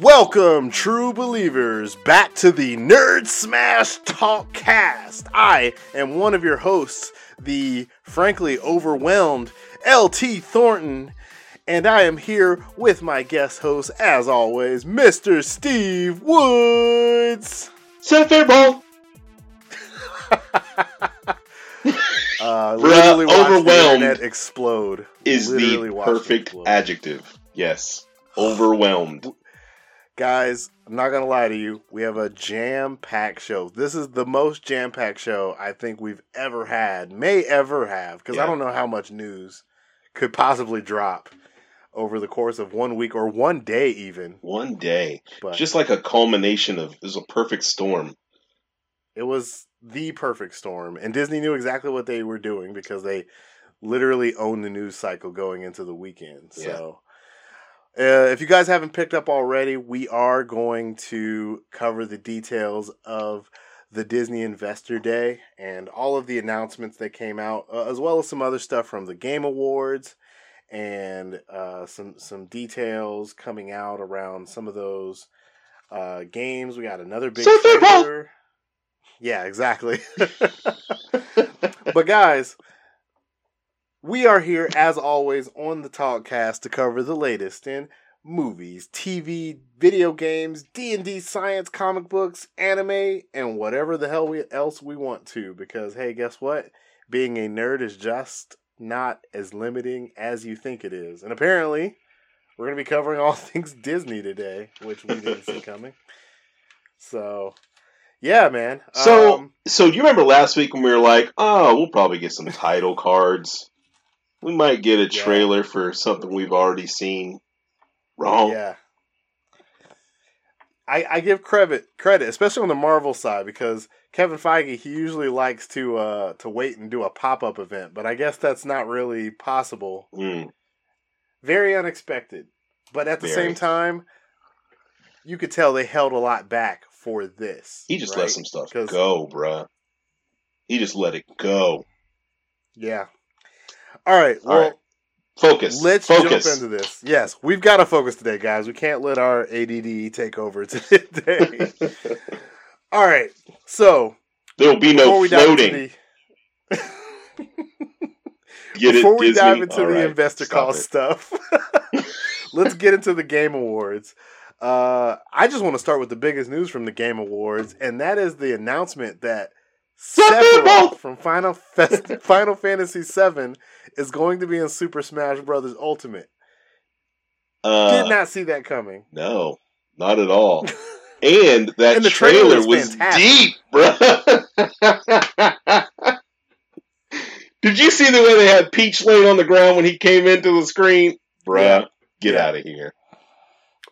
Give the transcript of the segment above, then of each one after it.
Welcome, true believers, back to the Nerd Smash Talk Cast. I am one of your hosts, the frankly overwhelmed LT Thornton, and I am here with my guest host, as always, Mr. Steve Woods. Set fair ball. Uh, literally overwhelmed explode. Is Literally the perfect adjective. Yes. Overwhelmed. Guys, I'm not gonna lie to you. We have a jam-packed show. This is the most jam-packed show I think we've ever had, may ever have, because I don't know how much news could possibly drop over the course of one week or one day, even. One day. But Just like a culmination of was a perfect storm. It was the perfect storm, and Disney knew exactly what they were doing because they literally own the news cycle going into the weekend. So, uh, if you guys haven't picked up already, we are going to cover the details of the Disney Investor Day and all of the announcements that came out, uh, as well as some other stuff from the Game Awards and uh, some some details coming out around some of those uh, games. We got another big Super. Yeah, exactly. but guys, we are here as always on the Talkcast to cover the latest in movies, TV, video games, D&D science, comic books, anime, and whatever the hell we, else we want to because hey, guess what? Being a nerd is just not as limiting as you think it is. And apparently, we're going to be covering all things Disney today, which we didn't see coming. So, yeah, man. So Um, so you remember last week when we were like, oh, we'll probably get some title cards. We might get a Yeah. trailer for something we've already seen. Wrong. Yeah. I, I give credit credit, especially on the Marvel side, because Kevin Feige he usually likes to uh to wait and do a pop up event, but I guess that's not really possible. Mm, Very unexpected, but at the Very. same time, you could tell they held a lot back for this. he just right? let some stuff go, bruh. He just let it go. Yeah. All right. All Well, right. Focus. let's Focus. jump into this. Yes, we've got to focus today, guys. We can't let our ADD take over today. All right. So There will be no floating. into the it, before we Disney? dive into All the right, investor call it. stuff, let's get into the Game Awards. Uh, I just want to start with the biggest news from the Game Awards, and that is the announcement that Sephiroth from Final Fest- Final Fantasy VII is going to be in Super Smash Bros. Ultimate. Uh, Did not see that coming. No, not at all. And that And the trailer trailer, was was fantastic. deep, bro. Did you see the way they had Peach laying on the ground when he came into the screen? Bruh, Yeah. get Yeah. out of here.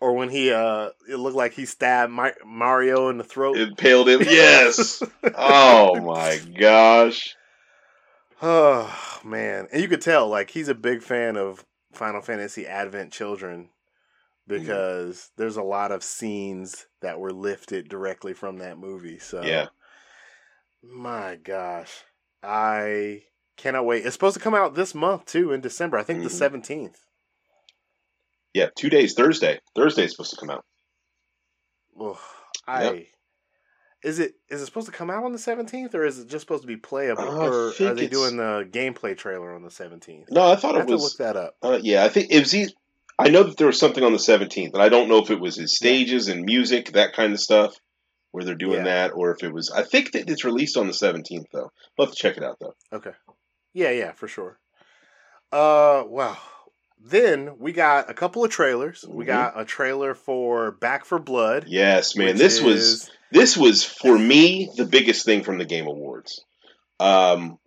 Or when he, uh, it looked like he stabbed Mi- Mario in the throat. Impaled him. Yes. oh my gosh. Oh man, and you could tell like he's a big fan of Final Fantasy Advent Children because there's a lot of scenes that were lifted directly from that movie. So Yeah. my gosh, I cannot wait. It's supposed to come out this month too in December. I think the Mhm. seventeenth. Yeah, two days. Thursday. Thursday's supposed to come out. I. Yep. Is it is it supposed to come out on the seventeenth, or is it just supposed to be playable, Uh, or are they it's- doing the gameplay trailer on the seventeenth? No, I thought I it have to was. look that up. Uh, yeah, I think it was. e- I know that there was something on the 17th, and I don't know if it was his stages and music, that kind of stuff, where they're doing Yeah. that, or if it was. I think that it's released on the 17th, though. We'll have to check it out, though. Okay. Yeah, yeah, for sure. Uh, wow. Then we got a couple of trailers. We Mhm. got a trailer for Back 4 Blood. Yes, man. This was this was for me the biggest thing from the Game Awards. Um,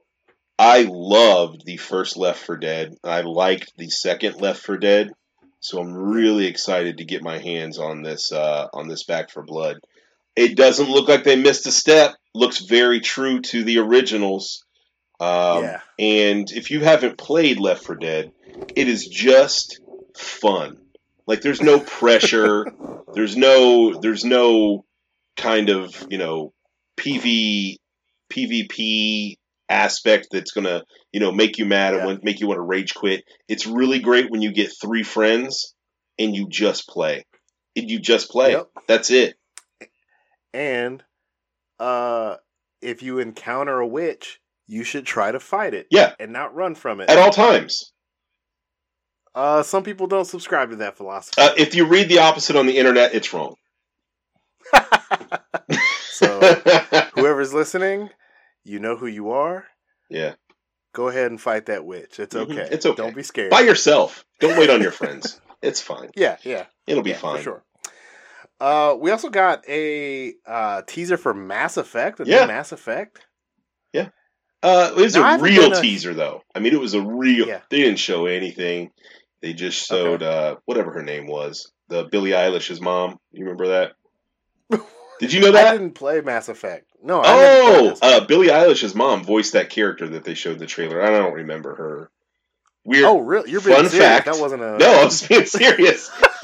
I loved the first Left 4 Dead. I liked the second Left 4 Dead, so I'm really excited to get my hands on this uh, on this Back 4 Blood. It doesn't look like they missed a step. Looks very true to the originals. Um, Yeah. And if you haven't played Left 4 Dead, it is just fun. Like there's no pressure. there's no there's no kind of you know PV PvP aspect that's gonna you know make you mad Yeah. and make you want to rage quit. It's really great when you get three friends and you just play. And you just play. Yep. That's it. And uh, if you encounter a witch, you should try to fight it. Yeah. And not run from it. At all times. Uh, some people don't subscribe to that philosophy. Uh, if you read the opposite on the internet, it's wrong. so, whoever's listening, you know who you are. yeah. Go ahead and fight that witch. It's Mhm. okay. It's okay. Don't be scared. By yourself. Don't wait on your friends. It's fine. yeah, yeah. It'll be yeah, fine. For sure. Uh, we also got a uh, teaser for Mass Effect. Yeah. Mass Effect. Uh, it was Now, I a real a- teaser, though. I mean, it was a real. Yeah. They didn't show anything. They just showed uh, whatever her name was, the Billie Eilish's mom. You remember that? Did you know that? I didn't play Mass Effect. No. I Oh, uh, Billie Eilish's mom voiced that character that they showed in the trailer. I don't remember her. Weird. oh, really? You're being fun serious. fact. That wasn't a. No, I was being serious.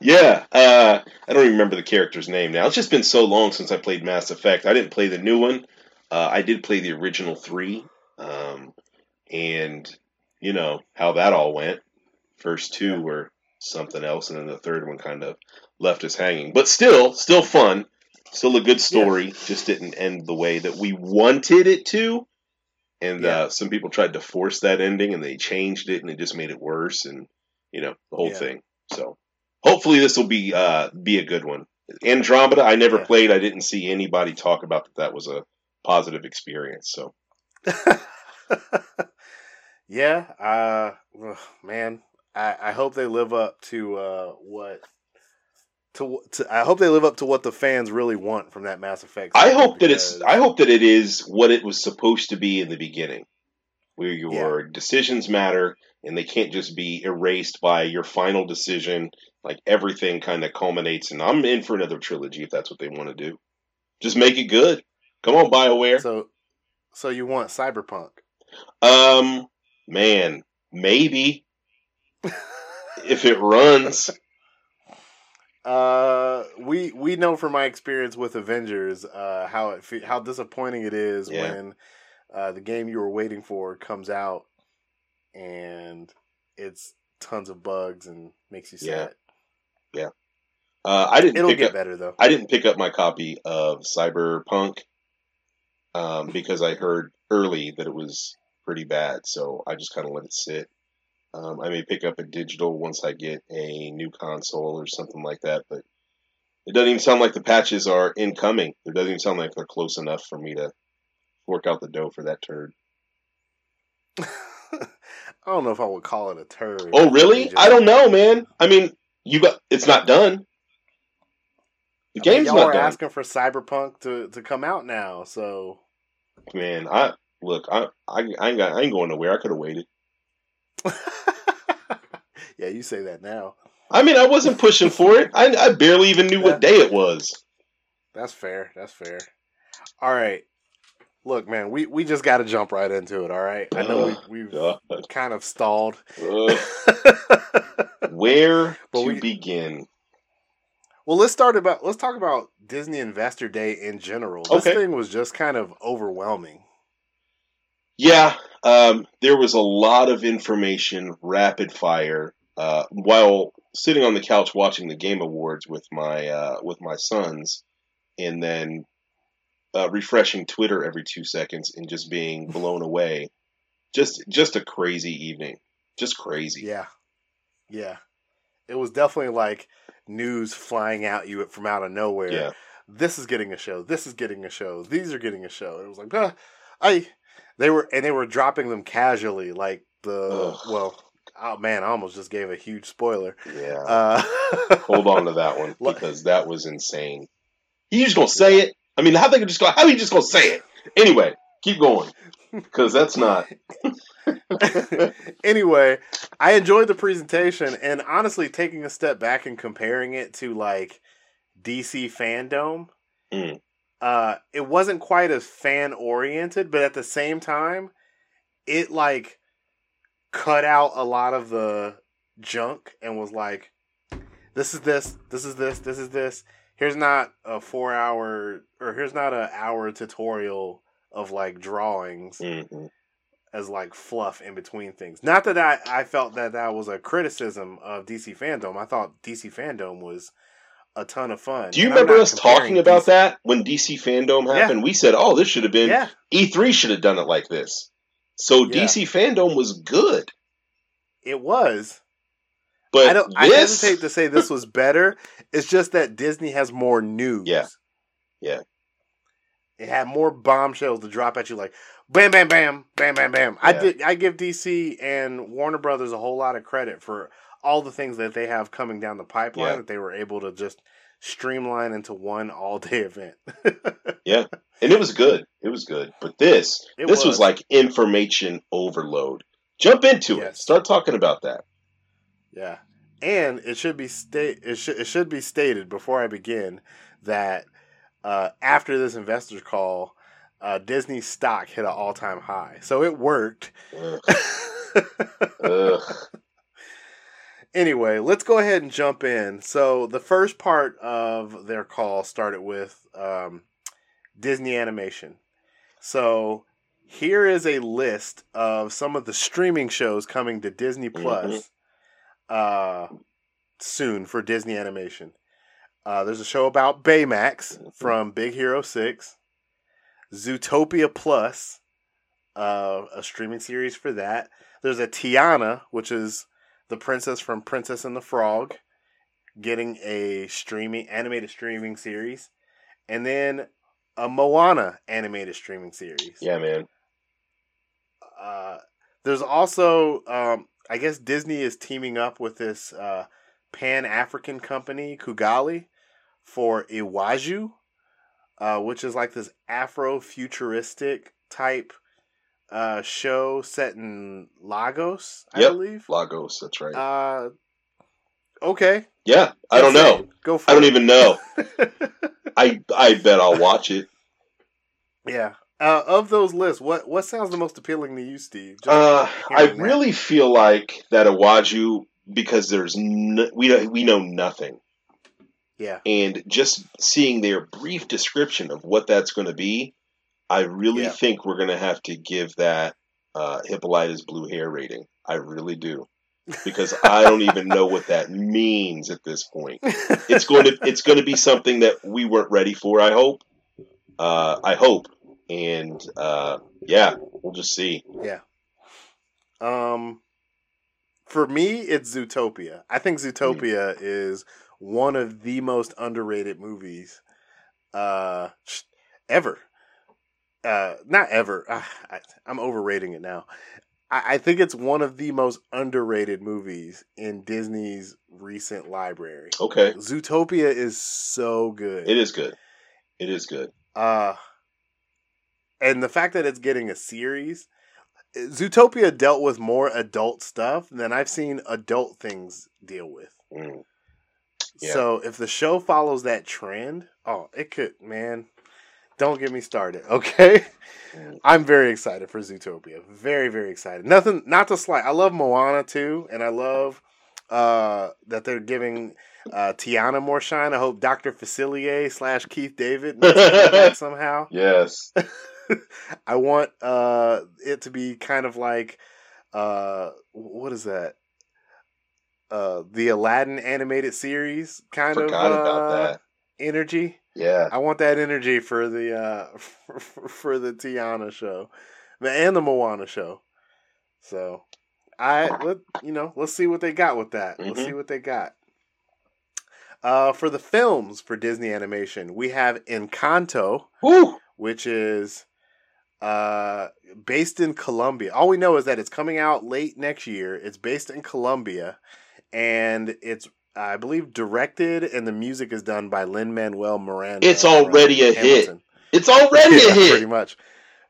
yeah, uh, I don't even remember the character's name now. It's just been so long since I played Mass Effect. I didn't play the new one. Uh, I did play the original three, um, and you know how that all went. First two Yeah. were something else, and then the third one kind of left us hanging. But still, still fun. Still a good story. Just didn't end the way that we wanted it to. And Yeah. uh, some people tried to force that ending, and they changed it, and it just made it worse, and you know the whole Yeah. thing. So hopefully this will be uh, be a good one. Andromeda, I never Yeah. played. I didn't see anybody talk about that. That was a positive experience. So yeah. Uh, man, I, I hope they live up to uh, what. To, to, I hope they live up to what the fans really want from that Mass Effect. I hope that it's I hope that it is what it was supposed to be in the beginning, where your decisions matter and they can't just be erased by your final decision. Like everything kind of culminates, and I'm in for another trilogy if that's what they want to do. Just make it good. Come on, Bioware. So, so you want Cyberpunk? Um, man, maybe if it runs. Uh, we we know from my experience with Avengers, uh, how it fe- how disappointing it is Yeah. when uh, the game you were waiting for comes out and it's tons of bugs and makes you sad. Yeah. sad. Uh, I didn't It'll pick get up. better though. I didn't pick up my copy of Cyberpunk um, because I heard early that it was pretty bad, so I just kind of let it sit. Um, I may pick up a digital once I get a new console or something like that, but it doesn't even sound like the patches are incoming. It doesn't even sound like they're close enough for me to work out the dough for that turd. I don't know if I would call it a turd. Oh, really? Just- I don't know, man. I mean, you got it's not done. The I mean, game's y'all not are done. asking for Cyberpunk to, to come out now, so Man, I look, I I, I ain't got, I ain't going nowhere. I could have waited. yeah, you say that now. I mean, I wasn't pushing for it. I, I barely even knew what day it was. That's fair. That's fair. All right. Look, man, we, we just got to jump right into it. All right. I know we, we've God. kind of stalled. Ugh. where to we- begin? Well, let's start about let's talk about Disney Investor Day in general. This Okay. thing was just kind of overwhelming. Yeah, um, there was a lot of information, rapid fire. Uh, while sitting on the couch watching the Game Awards with my uh, with my sons, and then uh, refreshing Twitter every two seconds and just being blown away. Just just a crazy evening. Just crazy. Yeah. Yeah. It was definitely like news flying at you from out of nowhere. Yeah. This is getting a show. This is getting a show. These are getting a show. It was like, ah, I they were and they were dropping them casually like the Ugh. well, oh man, I almost just gave a huge spoiler. Yeah. Uh Hold on to that one because that was insane. Just gonna say it? I mean, how they could just go? How are you just gonna say it? Anyway, keep going because that's not. anyway, I enjoyed the presentation and honestly taking a step back and comparing it to like DC fandom, Mm. uh, it wasn't quite as fan oriented, but at the same time, it like cut out a lot of the junk and was like, this is this, this is this, this is this. Here's not a four hour or here's not an hour tutorial of like drawings hmm as like fluff in between things. Not that I, I felt that that was a criticism of DC fandom. I thought DC fandom was a ton of fun. Do you And remember us talking about DC that when DC Fandom Yeah. happened? We said, "Oh, this should have been Yeah, E3 should have done it like this." So Yeah. DC Fandom was good, it was. but I don't. I hesitate to say this was better. It's just that Disney has more news. Yeah. Yeah. It had more bombshells to drop at you, like bam, bam, bam, bam, bam, bam. I did. I give DC and Warner Brothers a whole lot of credit for all the things that they have coming down the pipeline Yeah. that they were able to just streamline into one all day event. Yeah. And it was good. It was good, but this It this was. was. like information overload. Jump into it. Start talking about that. Yeah, and it should be state it should it should be stated before I begin that uh, after this investor call, uh, Disney stock hit an all time high, so it worked. Ugh. Ugh. anyway, let's go ahead and jump in. So the first part of their call started with um, Disney animation. So here is a list of some of the streaming shows coming to Disney Plus uh, soon for Disney animation. Uh, there's a show about Baymax Mhm. from Big Hero Six, Zootopia Plus, uh, a streaming series for that. There's a Tiana, which is the princess from Princess and the Frog, getting a streaming animated streaming series, and then a Moana animated streaming series. Yeah, man. Uh, there's also, um, I guess Disney is teaming up with this uh, Pan African company, Kugali, for Iwaju, uh, which is like this Afro futuristic type uh, show set in Lagos, I Yep. believe. Lagos. That's right. Uh, okay. yeah, I don't Insane. know. Go for I don't it. even know. I I bet I'll watch it. yeah. Uh, of those lists, what what sounds the most appealing to you, Steve? Uh, I hearing that. really feel like that Awaju because there's n- we we know nothing, yeah, and just seeing their brief description of what that's going to be, I really Yeah. think we're going to have to give that uh, Hippolyta's blue hair rating. I really do because I don't even know what that means at this point. It's going to it's going to be something that we weren't ready for. I hope. Uh, I hope, and uh, yeah, we'll just see. Yeah. Um, for me, it's Zootopia. I think Zootopia is one of the most underrated movies, uh, ever. Uh, not ever. I, I'm overrating it now. I, I think it's one of the most underrated movies in Disney's recent library. Okay, Zootopia is so good. it is good. It is good. Uh and the fact that it's getting a series, Zootopia dealt with more adult stuff than I've seen adult things deal with. Mm. Yeah. So if the show follows that trend, oh, it could, man. Don't get me started, okay? Mm. I'm very excited for Zootopia. Very, very excited. Nothing, not to slight. I love Moana too, and I love uh, that they're giving uh, Tiana more shine. I hope Dr. Facilier slash Keith David makes a comeback somehow. Yes. I want uh, it to be kind of like uh, what is that? Uh, the Aladdin animated series kind Forgot of uh, about that. energy. Yeah. I want that energy for the uh, for, for the Tiana show, The and the Moana show. So, I let you know. Let's see what they got with that. Let's Mhm. see what they got. Uh, for the films for Disney Animation, we have Encanto, Woo. which is uh, based in Colombia. All we know is that it's coming out late next year. It's based in Colombia, and it's I believe directed and the music is done by Lin Manuel Miranda. It's already a hit. It's already Yeah, a hit. Pretty much.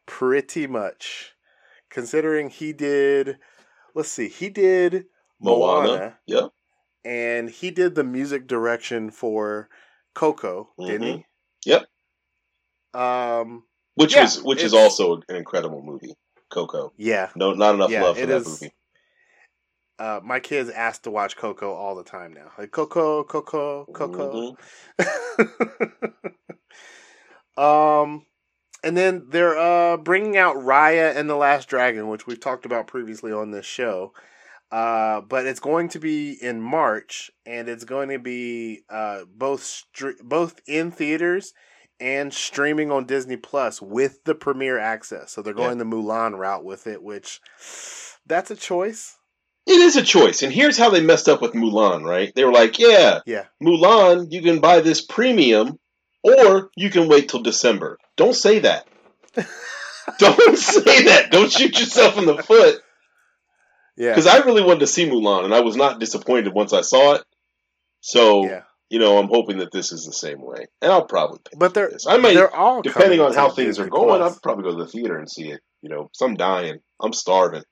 Pretty much. Considering he did, let's see, he did Moana. Moana, Yep. and he did the music direction for Coco, didn't Mhm. he? Yep. Um. Which Yeah, was which is also an incredible movie. Coco. Yeah. No, not enough Yeah, love for that is- movie. Uh, my kids ask to watch Coco all the time now. Like Coco, Coco, Coco. Mhm. um, and then they're uh, bringing out Raya and the Last Dragon, which we've talked about previously on this show. Uh, but it's going to be in March, and it's going to be uh, both stre- both in theaters and streaming on Disney Plus with the premiere access. So they're going the Mulan route with it, which that's a choice. It is a choice, and here's how they messed up with Mulan. Right? They were like, "Yeah, Yeah, Mulan, you can buy this premium, or you can wait till December." Don't say that. Don't say that. Don't shoot yourself in the foot. yeah, Because I really wanted to see Mulan, and I was not disappointed once I saw it. So, yeah. you know, I'm hoping that this is the same way, and I'll probably pay But they're. I might, they're all depending on how things are going, Plus. I'll probably go to the theater and see it. You know, I'm dying, I'm starving.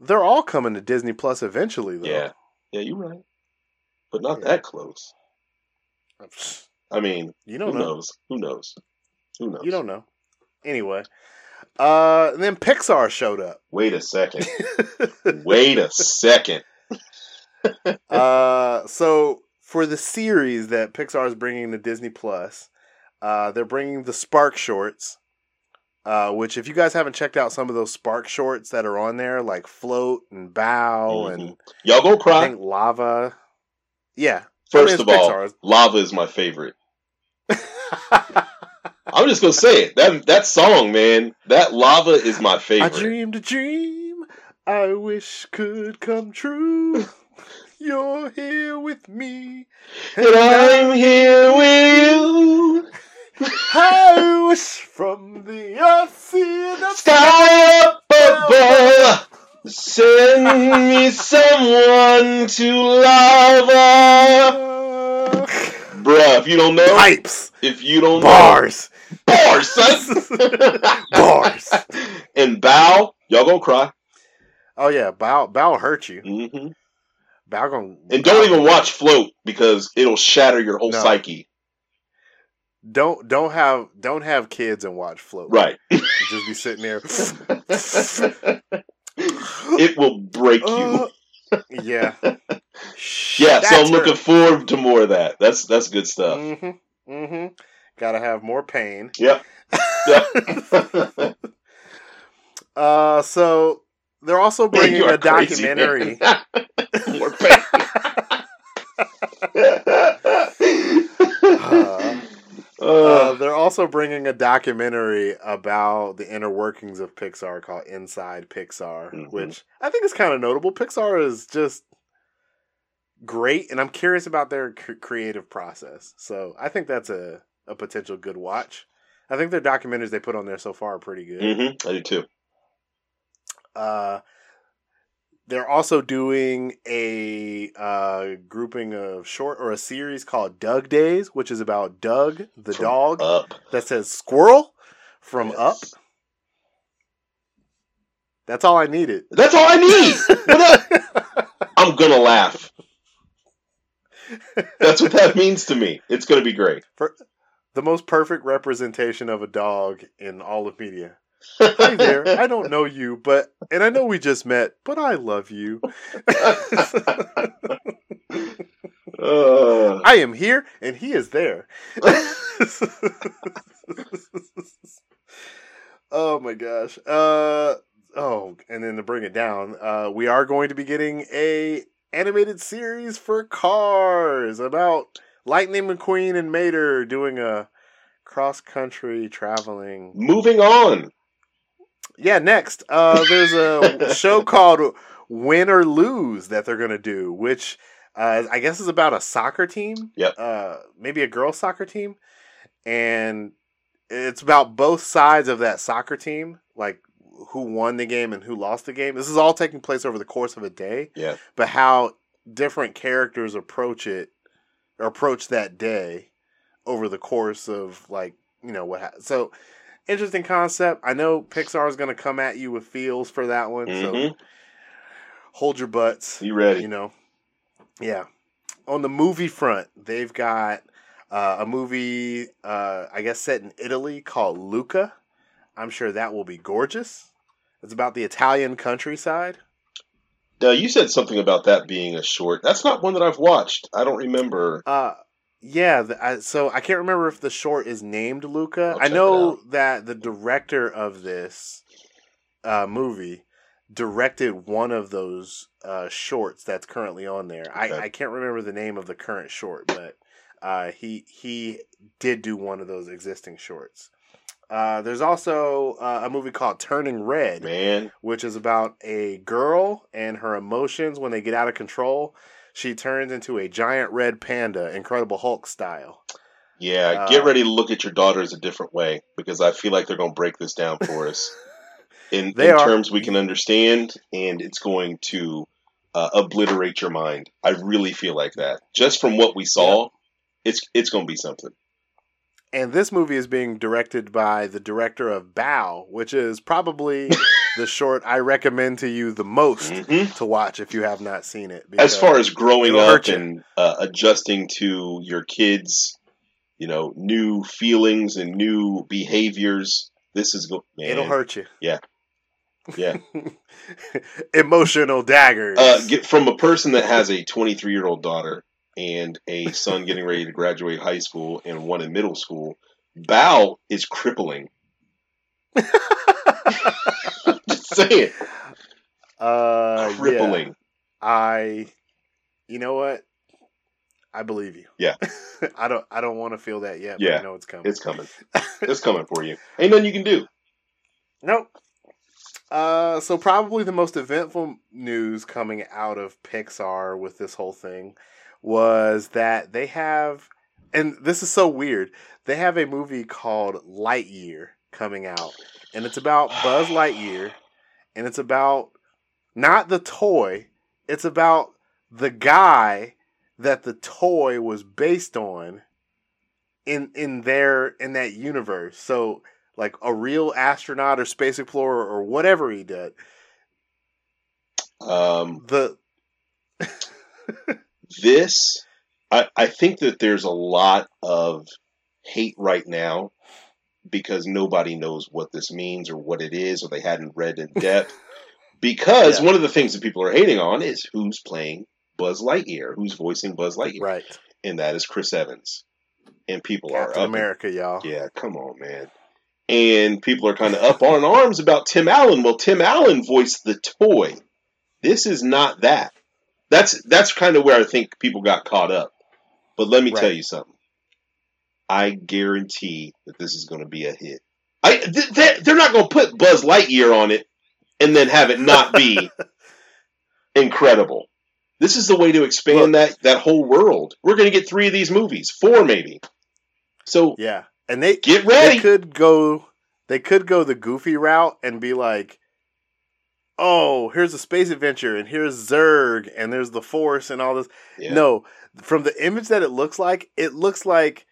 They're all coming to Disney Plus eventually, though. Yeah, yeah, you're right, but not Yeah. that close. I mean, You who don't know. knows? Who knows? Who knows? You don't know. Anyway, uh, then Pixar showed up. Wait a second. Wait a second. uh, so for the series that Pixar is bringing to Disney Plus, uh, they're bringing the Spark shorts. Uh, which, if you guys haven't checked out some of those Spark shorts that are on there, like Float and Bow and Y'all go I cry. think Lava. Yeah. First it's of all, Lava is my favorite. I'm just gonna say it. That that song, man, that Lava is my favorite. I dreamed a dream I wish could come true. You're here with me. And I'm here with you. Wish from the earth to the Sky above. Send me someone to lava. Bruh, if you don't know, Pipes, if you don't bars, know, bars, son. bars. and bow, y'all gonna cry. Oh yeah, bow, bow will hurt you. hmm Bow gonna And don't even watch Float because it'll shatter your whole No. psyche. Don't don't have don't have kids and watch float. Right. just be sitting there. it will break you. Uh, yeah. yeah, so I'm looking forward to more of that. That's that's good stuff. Mm-hmm. Mm-hmm. Gotta have more pain. Yep. Yep. Uh, so they're also bringing a crazy, documentary. more pain. Uh, uh, Uh, they're also bringing a documentary about the inner workings of Pixar called Inside Pixar, Mhm. which I think is kind of notable. Pixar is just great, and I'm curious about their cr- creative process. So I think that's a, a potential good watch. I think their documentaries they put on there so far are pretty good. mhm, I do too. Uh, they're also doing a uh, grouping of short or a series called Dug Days, which is about Dug the From dog Up. that says squirrel from Yes. Up. That's all I needed. That's all I need. I'm gonna laugh. That's what that means to me. It's gonna be great. the most perfect representation of a dog in all of media. Hi there. I don't know you, but and I know we just met, but I love you. Uh, I am here and he is there. oh my gosh. Uh oh, and then to bring it down, uh we are going to be getting a animated series for cars about Lightning McQueen and Mater doing a cross country traveling. moving on. Yeah, next, uh there's a show called Win or Lose that they're going to do, which uh, I guess is about a soccer team. Yeah. Uh, maybe a girls' soccer team, and it's about both sides of that soccer team, like who won the game and who lost the game. This is all taking place over the course of a day, Yeah. but how different characters approach it, or approach that day over the course of like you know what. Ha- so interesting concept. I know Pixar is going to come at you with feels for that one, so Mhm. hold your butts You ready? you know yeah on the movie front they've got uh, a movie uh, i guess set in italy called luca i'm sure that will be gorgeous it's about the italian countryside Now you said something about that being a short. That's not one that I've watched. I don't remember. uh, Yeah, the, I, so I can't remember if the short is named Luca. I know that the director of this uh, movie directed one of those uh, shorts that's currently on there. Okay. I, I can't remember the name of the current short, but uh, he he did do one of those existing shorts. Uh, there's also uh, a movie called Turning Red, Man, which is about a girl and her emotions when they get out of control. She turns into a giant red panda, Incredible Hulk style. yeah, get Uh, ready to look at your daughters a different way because I feel like they're going to break this down for us in, in terms we can understand, and it's going to uh, obliterate your mind. I really feel like that. Just from what we saw, it's it's going to be something. And this movie is being directed by the director of Bow, which is probably the short I recommend to you the most Mhm. to watch if you have not seen it. As far as growing up and uh, adjusting to your kids, you know, new feelings and new behaviors, this is go- man. it'll hurt you. Yeah. Yeah. Emotional daggers. Uh, get from a person that has a 23 year old daughter and a son getting ready to graduate high school and one in middle school. Bow is crippling. Saying, uh, yeah. crippling. I, you know what? I believe you. Yeah. I don't. I don't want to feel that yet. But Yeah. I know it's coming. It's coming. It's coming for you. Ain't nothing you can do. Nope. Uh, so probably the most eventful news coming out of Pixar with this whole thing was that they have, and this is so weird. They have a movie called Lightyear coming out, and it's about Buzz Lightyear, and it's about not the toy, it's about the guy that the toy was based on in in their in that universe. So like a real astronaut or space explorer or whatever he did. Um, The this, I, I think that there's a lot of hate right now because nobody knows what this means or what it is, or they hadn't read in depth. because Yeah. one of the things that people are hating on is who's playing Buzz Lightyear, who's voicing Buzz Lightyear, right, and that is Chris Evans. And people are up. America, y'all. Yeah, come on, man. And people are kind of up on arms about Tim Allen. Well, Tim Allen voiced the toy. This is not that. That's that's kind of where I think people got caught up. But let me Right. tell you something. I guarantee that this is going to be a hit. I th- they're, not going to put Buzz Lightyear on it and then have it not be incredible. This is the way to expand that that whole world. We're going to get three of these movies, four maybe. So Yeah, and they get they ready. could go they could go the goofy route and be like, oh, here's a space adventure and here's Zurg and there's the Force and all this. Yeah. No, from the image that it looks like, it looks like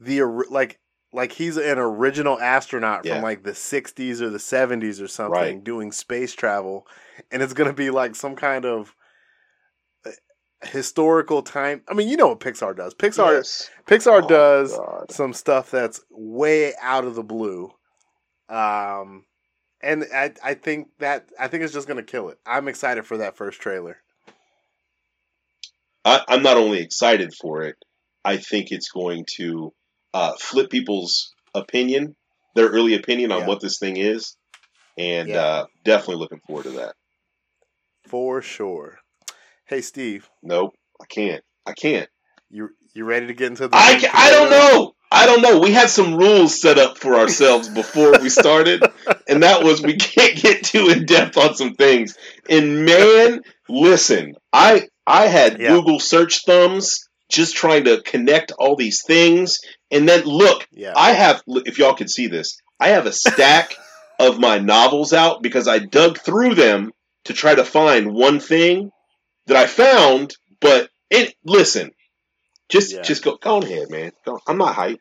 the like like he's an original astronaut Yeah. from like the 60s or the 70s or something Right. doing space travel and it's going to be like some kind of uh, historical time. I mean, you know what Pixar does. Pixar Yes. Pixar Oh, does God. some stuff that's way out of the blue. Um and I I think that I think it's just gonna kill it. I'm excited for that first trailer. I, I'm not only excited for it, I think it's going to uh, flip people's opinion, their early opinion on Yeah. what this thing is, and Yeah. uh, definitely looking forward to that. For sure. Hey Steve, Nope, I can't. I can't. you you ready to get into the I, meat ca- I don't know. I don't know. We had some rules set up for ourselves before we started, and that was we can't get too in depth on some things. And man, listen, I I had Yeah. Google search thumbs just trying to connect all these things, and then look, Yeah. I have. If y'all could see this, I have a stack of my novels out because I dug through them to try to find one thing that I found. But it listen, just Yeah. just go go ahead, man. Go, I'm not hyped.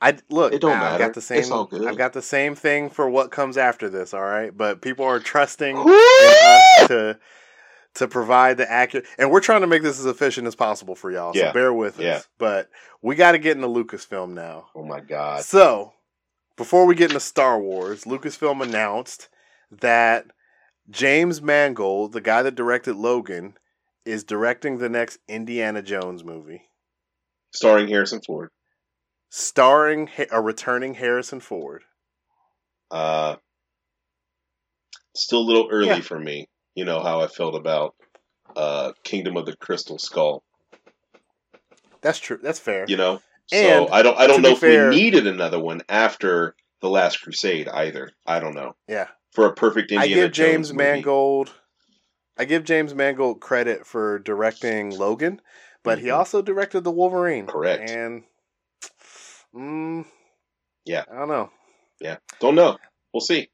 I look. It don't I've matter. got the same. It's all good. I've got the same thing for what comes after this. All right, but people are trusting in us to to provide the accurate, and we're trying to make this as efficient as possible for y'all. Yeah. So bear with Yeah. us. But we got to get into Lucasfilm now. Oh my god. So before we get into Star Wars, Lucasfilm announced that James Mangold, the guy that directed Logan, is directing the next Indiana Jones movie. starring Harrison Ford. starring a returning Harrison Ford. Uh, still a little early Yeah. for me. You know how I felt about uh, Kingdom of the Crystal Skull. That's true. That's fair. You know, And, so I don't I don't know if fair- we needed another one after the Last Crusade either. I don't know Yeah. for a perfect I give James Jones movie. Mangold. I give James Mangold credit for directing Logan, but he Mhm. also directed the Wolverine. Correct. And mm, Yeah. I don't know. Yeah, don't know. We'll see.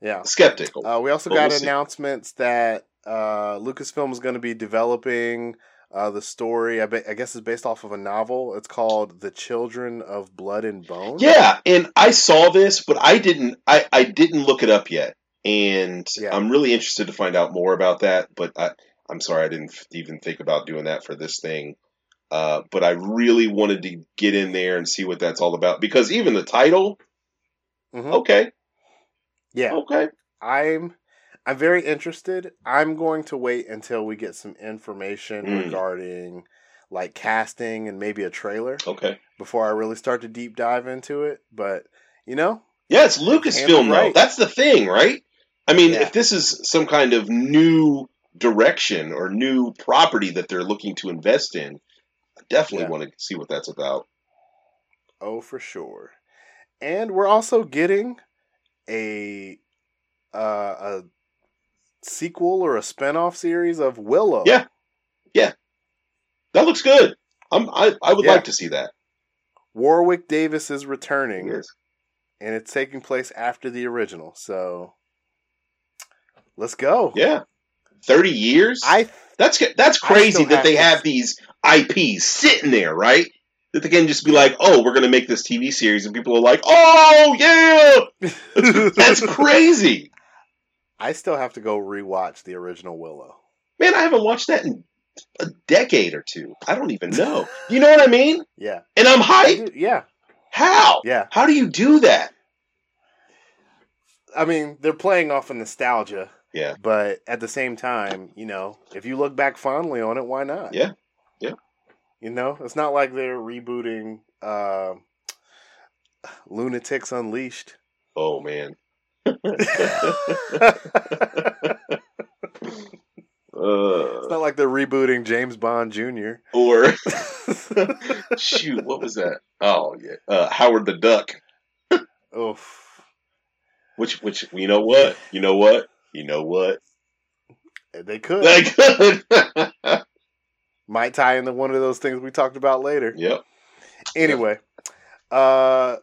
Yeah. Skeptical. Uh, we also But got we'll see. announcements that uh, Lucasfilm is going to be developing uh, the story. I, be- I guess it's based off of a novel. It's called The Children of Blood and Bone. Yeah, and I saw this, but I didn't. I, I didn't look it up yet, and Yeah. I'm really interested to find out more about that. But I, I'm sorry, I didn't f- even think about doing that for this thing. Uh, but I really wanted to get in there and see what that's all about because even the title, Mhm. okay, Yeah. okay, I'm I'm very interested. I'm going to wait until we get some information Mm. regarding like casting and maybe a trailer okay. before I really start to deep dive into it. But you know, Yeah, it's Lucasfilm though. right. That's the thing, right? I mean, Yeah. if this is some kind of new direction or new property that they're looking to invest in, I definitely Yeah. want to see what that's about. oh for sure. And we're also getting a uh, a sequel or a spin-off series of Willow. Yeah. Yeah, that looks good. I'm, I I would Yeah. like to see that. Warwick Davis is returning Yes. and it's taking place after the original. So let's go. Yeah, thirty years. I that's that's crazy that they have these IPs sitting there, right? That they can just be like, "Oh, we're going to make this TV series," and people are like, "Oh yeah, that's crazy." I still have to go rewatch the original Willow. Man, I haven't watched that in a decade or two. I don't even know. You know what I mean? Yeah. And I'm hyped. yeah. How? Yeah. How do you do that? I mean, they're playing off of nostalgia. Yeah. But at the same time, you know, if you look back fondly on it, why not? Yeah. Yeah. You know, it's not like they're rebooting uh, Loonatics Unleashed. Oh man. It's Uh, not like they're rebooting James Bond Jr. or shoot, what was that? Oh yeah, uh, Howard the Duck. Oof. Which, which, you know what? You know what? You know what? They could. They good. Might tie into one of those things we talked about later. yep. Anyway, uh,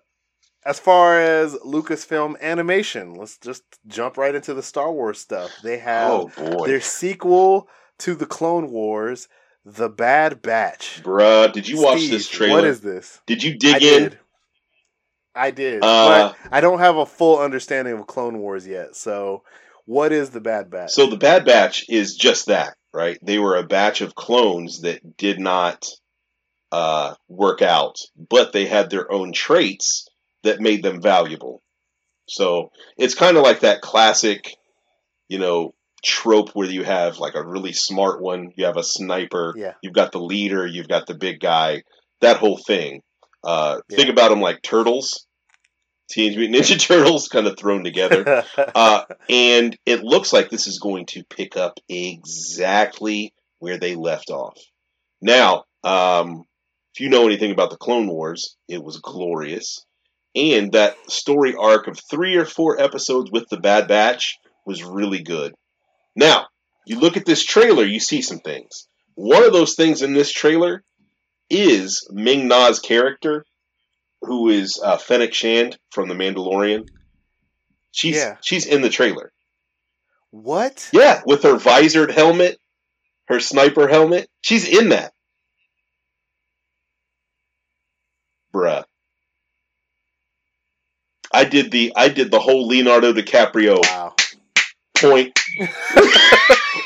as far as Lucasfilm animation, let's just jump right into the Star Wars stuff. They have Oh their sequel to the Clone Wars, The Bad Batch. bruh, did you watch this trailer? What is this? did you dig I in? did. I did, Uh, but I don't have a full understanding of Clone Wars yet. So, what is the Bad Batch? So the Bad Batch is just that, right? They were a batch of clones that did not uh, work out, but they had their own traits that made them valuable. So it's kind of like that classic, you know, trope where you have like a really smart one, you have a sniper, yeah, you've got the leader, you've got the big guy, that whole thing. Uh, Think about them like turtles, Teenage Mutant Ninja Turtles, kind of thrown together. Uh, and it looks like this is going to pick up exactly where they left off. Now, um, if you know anything about the Clone Wars, it was glorious. And that story arc of three or four episodes with the Bad Batch was really good. Now, you look at this trailer, you see some things. One of those things in this trailer is Ming Na's character, who is uh, Fennec Shand from The Mandalorian. She's Yeah. she's in the trailer. what? Yeah, with her visored helmet, her sniper helmet. She's in that. Bruh. I did the I did the whole Leonardo DiCaprio Wow. point.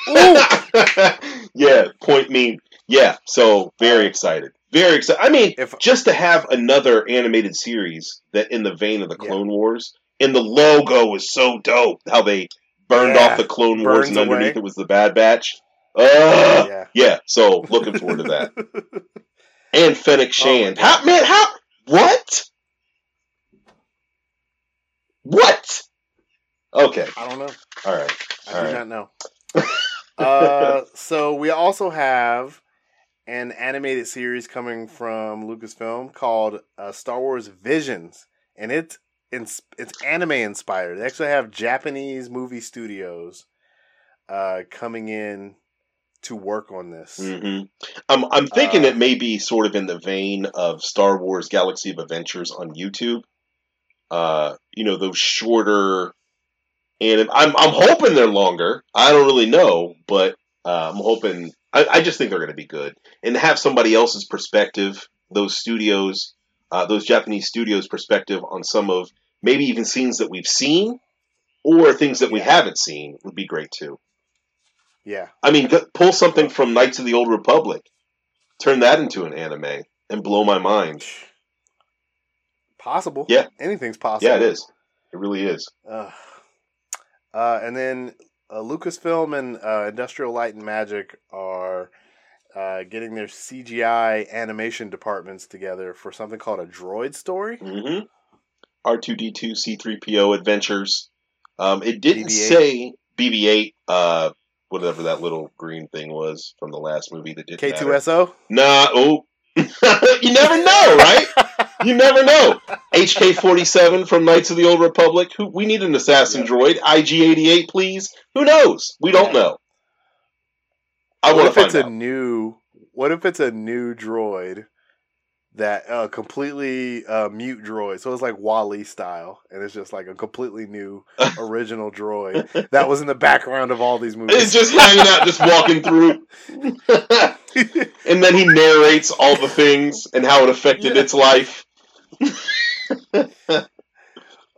yeah, point meme. Yeah, so very excited. Very excited. I mean, If just to have another animated series that in the vein of the Yeah. Clone Wars, and the logo was so dope. How they burned Yeah, off the Clone Wars, and underneath away. it was the Bad Batch. Uh, yeah. yeah. So looking forward to that. and Fennec Shand. Oh how man? How what? What? Okay, I don't know. all right. I All do right. not know. uh, so we also have an animated series coming from Lucasfilm called uh, Star Wars Visions, and it's it's, it's anime inspired. They actually have Japanese movie studios uh, coming in to work on this. hmm I'm I'm thinking Uh, it may be sort of in the vein of Star Wars Galaxy of Adventures on YouTube. Uh, you know those shorter, and I'm I'm hoping they're longer. I don't really know, but uh, I'm hoping. I, I just think they're going to be good, and to have somebody else's perspective, those studios, uh, those Japanese studios' perspective on some of maybe even scenes that we've seen, or things that we Yeah. haven't seen would be great too. Yeah, I mean, pull something from Knights of the Old Republic, turn that into an anime, and blow my mind. possible. Yeah. anything's possible. Yeah, it is. It really is. Uh, uh, and then uh, Lucasfilm and uh, Industrial Light and Magic are uh, getting their CGI animation departments together for something called a droid story. Mm-hmm. R two D two C three PO Adventures. Um, it didn't BB-8. say BB eight. Uh, whatever that little green thing was from the last movie that didn't K two matter. S O. Nah. Oh, you never know, right? You never know. HK forty seven from Knights of the Old Republic. Who we need an assassin droid. IG eighty eight, please. Who knows? We don't Yeah. know. I What want if to it's find a new? What if it's a new droid that uh, completely uh, mute droid? So it's like WALL-E style, and it's just like a completely new original droid that was in the background of all these movies. It's just hanging out, just walking through. and then he narrates all the things and how it affected Yeah. its life.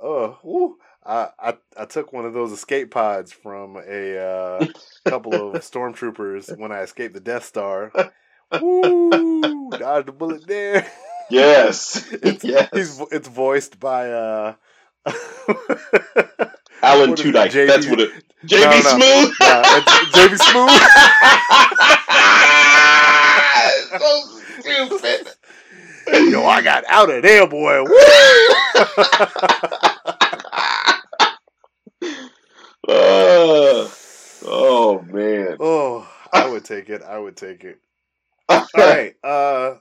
Oh, woo. I, I I took one of those escape pods from a uh, couple of stormtroopers when I escaped the Death Star. Woo! Dodged a bullet there. Yes. It's, yes. he's, it's voiced by uh, Alan what is it, Tudyk. JB That's what it. JB No, no. Smoove. it's JB Smoove. so stupid. Yo, I got out of there, boy. Woo! Uh, oh man. oh, I would take it. I would take it. All right. Uh,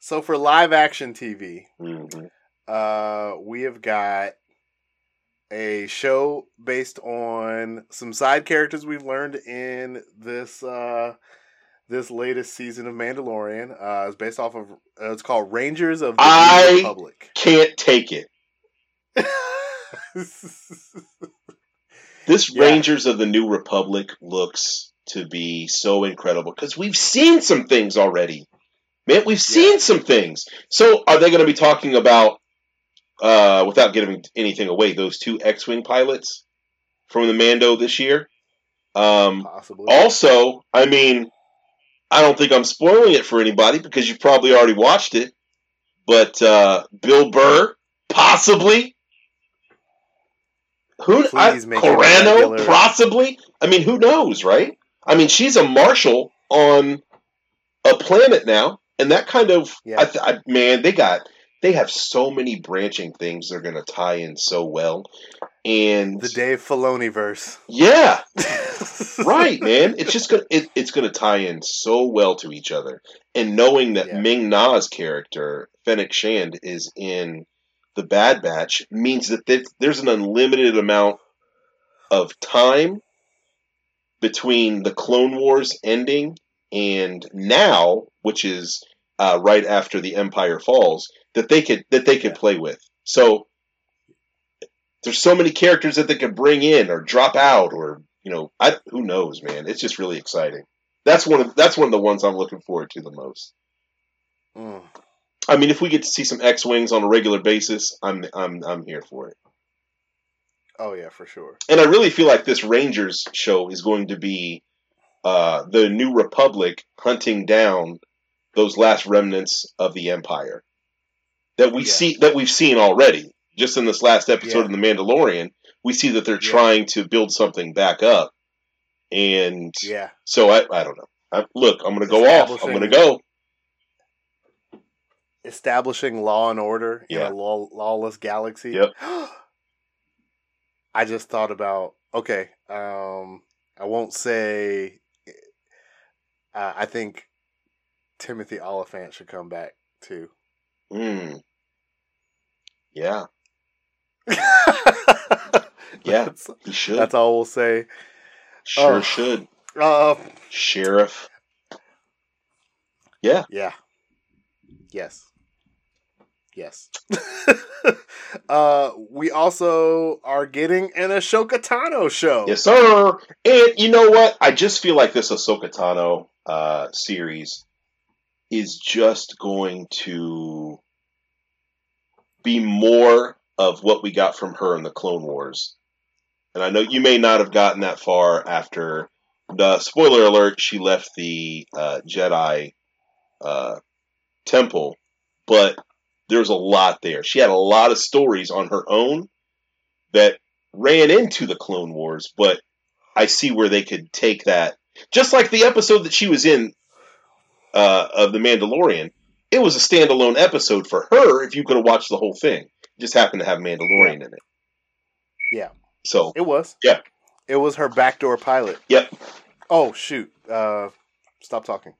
so for live action TV, Mhm. uh, we have got a show based on some side characters we've learned in this uh, this latest season of Mandalorian. Uh, it's based off of uh, it's called Rangers of the I- New Republic. Can't take it. This Yeah. Rangers of the New Republic looks to be so incredible because we've seen some things already. Man, we've seen some things. So, are they going to be talking about, uh, without giving anything away, those two X-wing pilots from the Mando this year? Um, Possibly. also, I mean, I don't think I'm spoiling it for anybody because you've probably already watched it. But uh, Bill Burr, possibly. Who? I, Please Carano, possibly. I mean, who knows, right? I mean, she's a marshal on a planet now, and that kind of, Yeah. I th- I, man, they got, they have so many branching things they're going to tie in so well, and the Dave Filoni verse. yeah, right, man. It's just gonna it, it's gonna tie in so well to each other, and knowing that Yeah. Ming Na's character Fennec Shand is in the Bad Batch means that there's an unlimited amount of time between the Clone Wars ending and now, which is uh, right after the Empire falls, that they could that they could Yeah. play with. So there's so many characters that they could bring in or drop out or you know I, who knows man it's just really exciting that's one of that's one of the ones i'm looking forward to the most Mm. i mean if we get to see some x-wings on a regular basis i'm i'm i'm here for it Oh yeah, for sure. and i really feel like this rangers show is going to be uh the new republic hunting down those last remnants of the empire that we Yeah. see that we've seen already just in this last episode Yeah. of the mandalorian we see that they're Yeah. trying to build something back up and Yeah. So I, I don't know. I, look, I'm going to go off. I'm going to go. establishing law and order Yeah. in a law, lawless galaxy. Yep. I just thought about okay. Um, I won't say. Uh, I think Timothy Olyphant should come back too. Mm. Yeah, Yeah. that's, he should. that's all we'll say. sure oh. should. Uh, Sheriff. Yeah. Yeah. Yes. Yes. uh, we also are getting an Ahsoka Tano show. Yes, sir. And you know what? I just feel like this Ahsoka Tano uh, series is just going to be more of what we got from her in the Clone Wars. And I know you may not have gotten that far after the spoiler alert. She left the uh, Jedi uh, temple, but there's a lot there. She had a lot of stories on her own that ran into the Clone Wars, but I see where they could take that. Just like the episode that she was in uh, of The Mandalorian, it was a standalone episode for her if you could have watched the whole thing. Just happened to have Mandalorian in it. Yeah. So, It was. Yeah. It was her backdoor pilot. Yep. Oh shoot. Uh stop talking.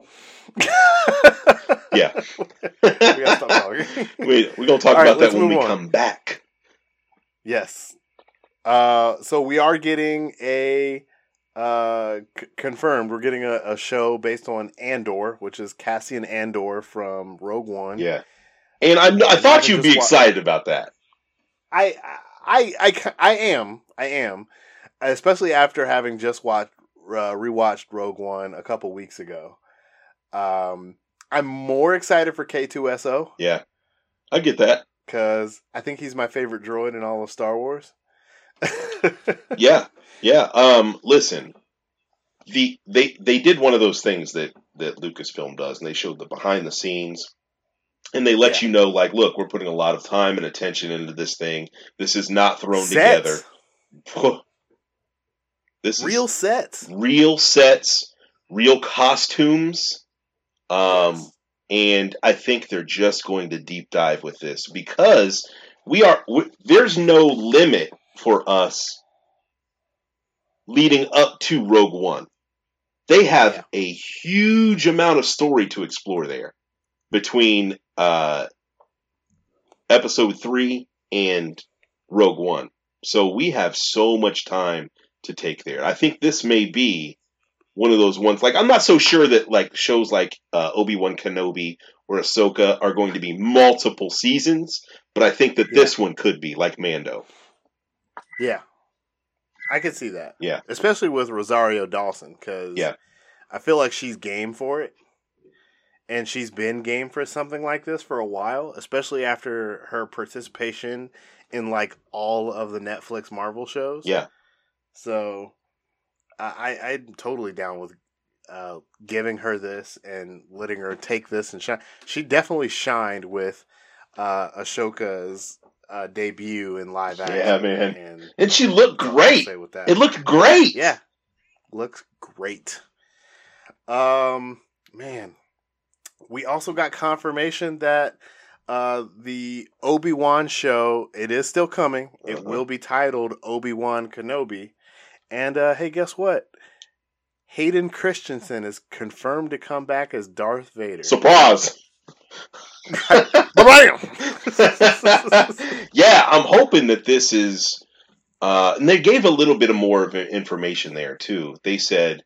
Yeah. we gotta stop talking. we, we're going to talk All right, about that when we on. come back. yes. Uh so we are getting a uh c- confirmed we're getting a, a show based on Andor, which is Cassian Andor from Rogue One. Yeah. And I, I thought you you'd be excited about that. I, I, I, I am, I am, especially after having just watched, uh, rewatched Rogue One a couple weeks ago. Um, I'm more excited for K2SO Yeah. I get that. because I think he's my favorite droid in all of Star Wars. Yeah, yeah. Um, listen, the they they did one of those things that that Lucasfilm does, and they showed the behind the scenes, and they let Yeah. you know, like, look, we're putting a lot of time and attention into this thing. This is not thrown Sets. together. This is real sets. real sets, real costumes. Um, and I think they're just going to deep dive with this because we are w there's no limit for us leading up to Rogue One. They have Yeah. a huge amount of story to explore there between uh, Episode three and Rogue One. So we have so much time to take there. I think this may be one of those ones. Like I'm not so sure that like shows like uh, Obi Wan Kenobi or Ahsoka are going to be multiple seasons, but I think that this one could be like Mando. Yeah, I could see that. Yeah. especially with Rosario Dawson because Yeah. I feel like she's game for it, and she's been game for something like this for a while, especially after her participation in like all of the Netflix Marvel shows. Yeah, So, I I'm totally down with uh, giving her this and letting her take this and shine. She definitely shined with uh, Ahsoka's uh, debut in live action. Yeah, man. And and she looked great. say with that. It looked great. Yeah. Looks great. Um man. We also got confirmation that uh the Obi-Wan show, it is still coming. It Uh-huh. will be titled Obi-Wan Kenobi. And uh hey, guess what? Hayden Christensen is confirmed to come back as Darth Vader. Surprise. Yeah, I'm hoping that this is. Uh, and they gave a little bit of more of information there too. They said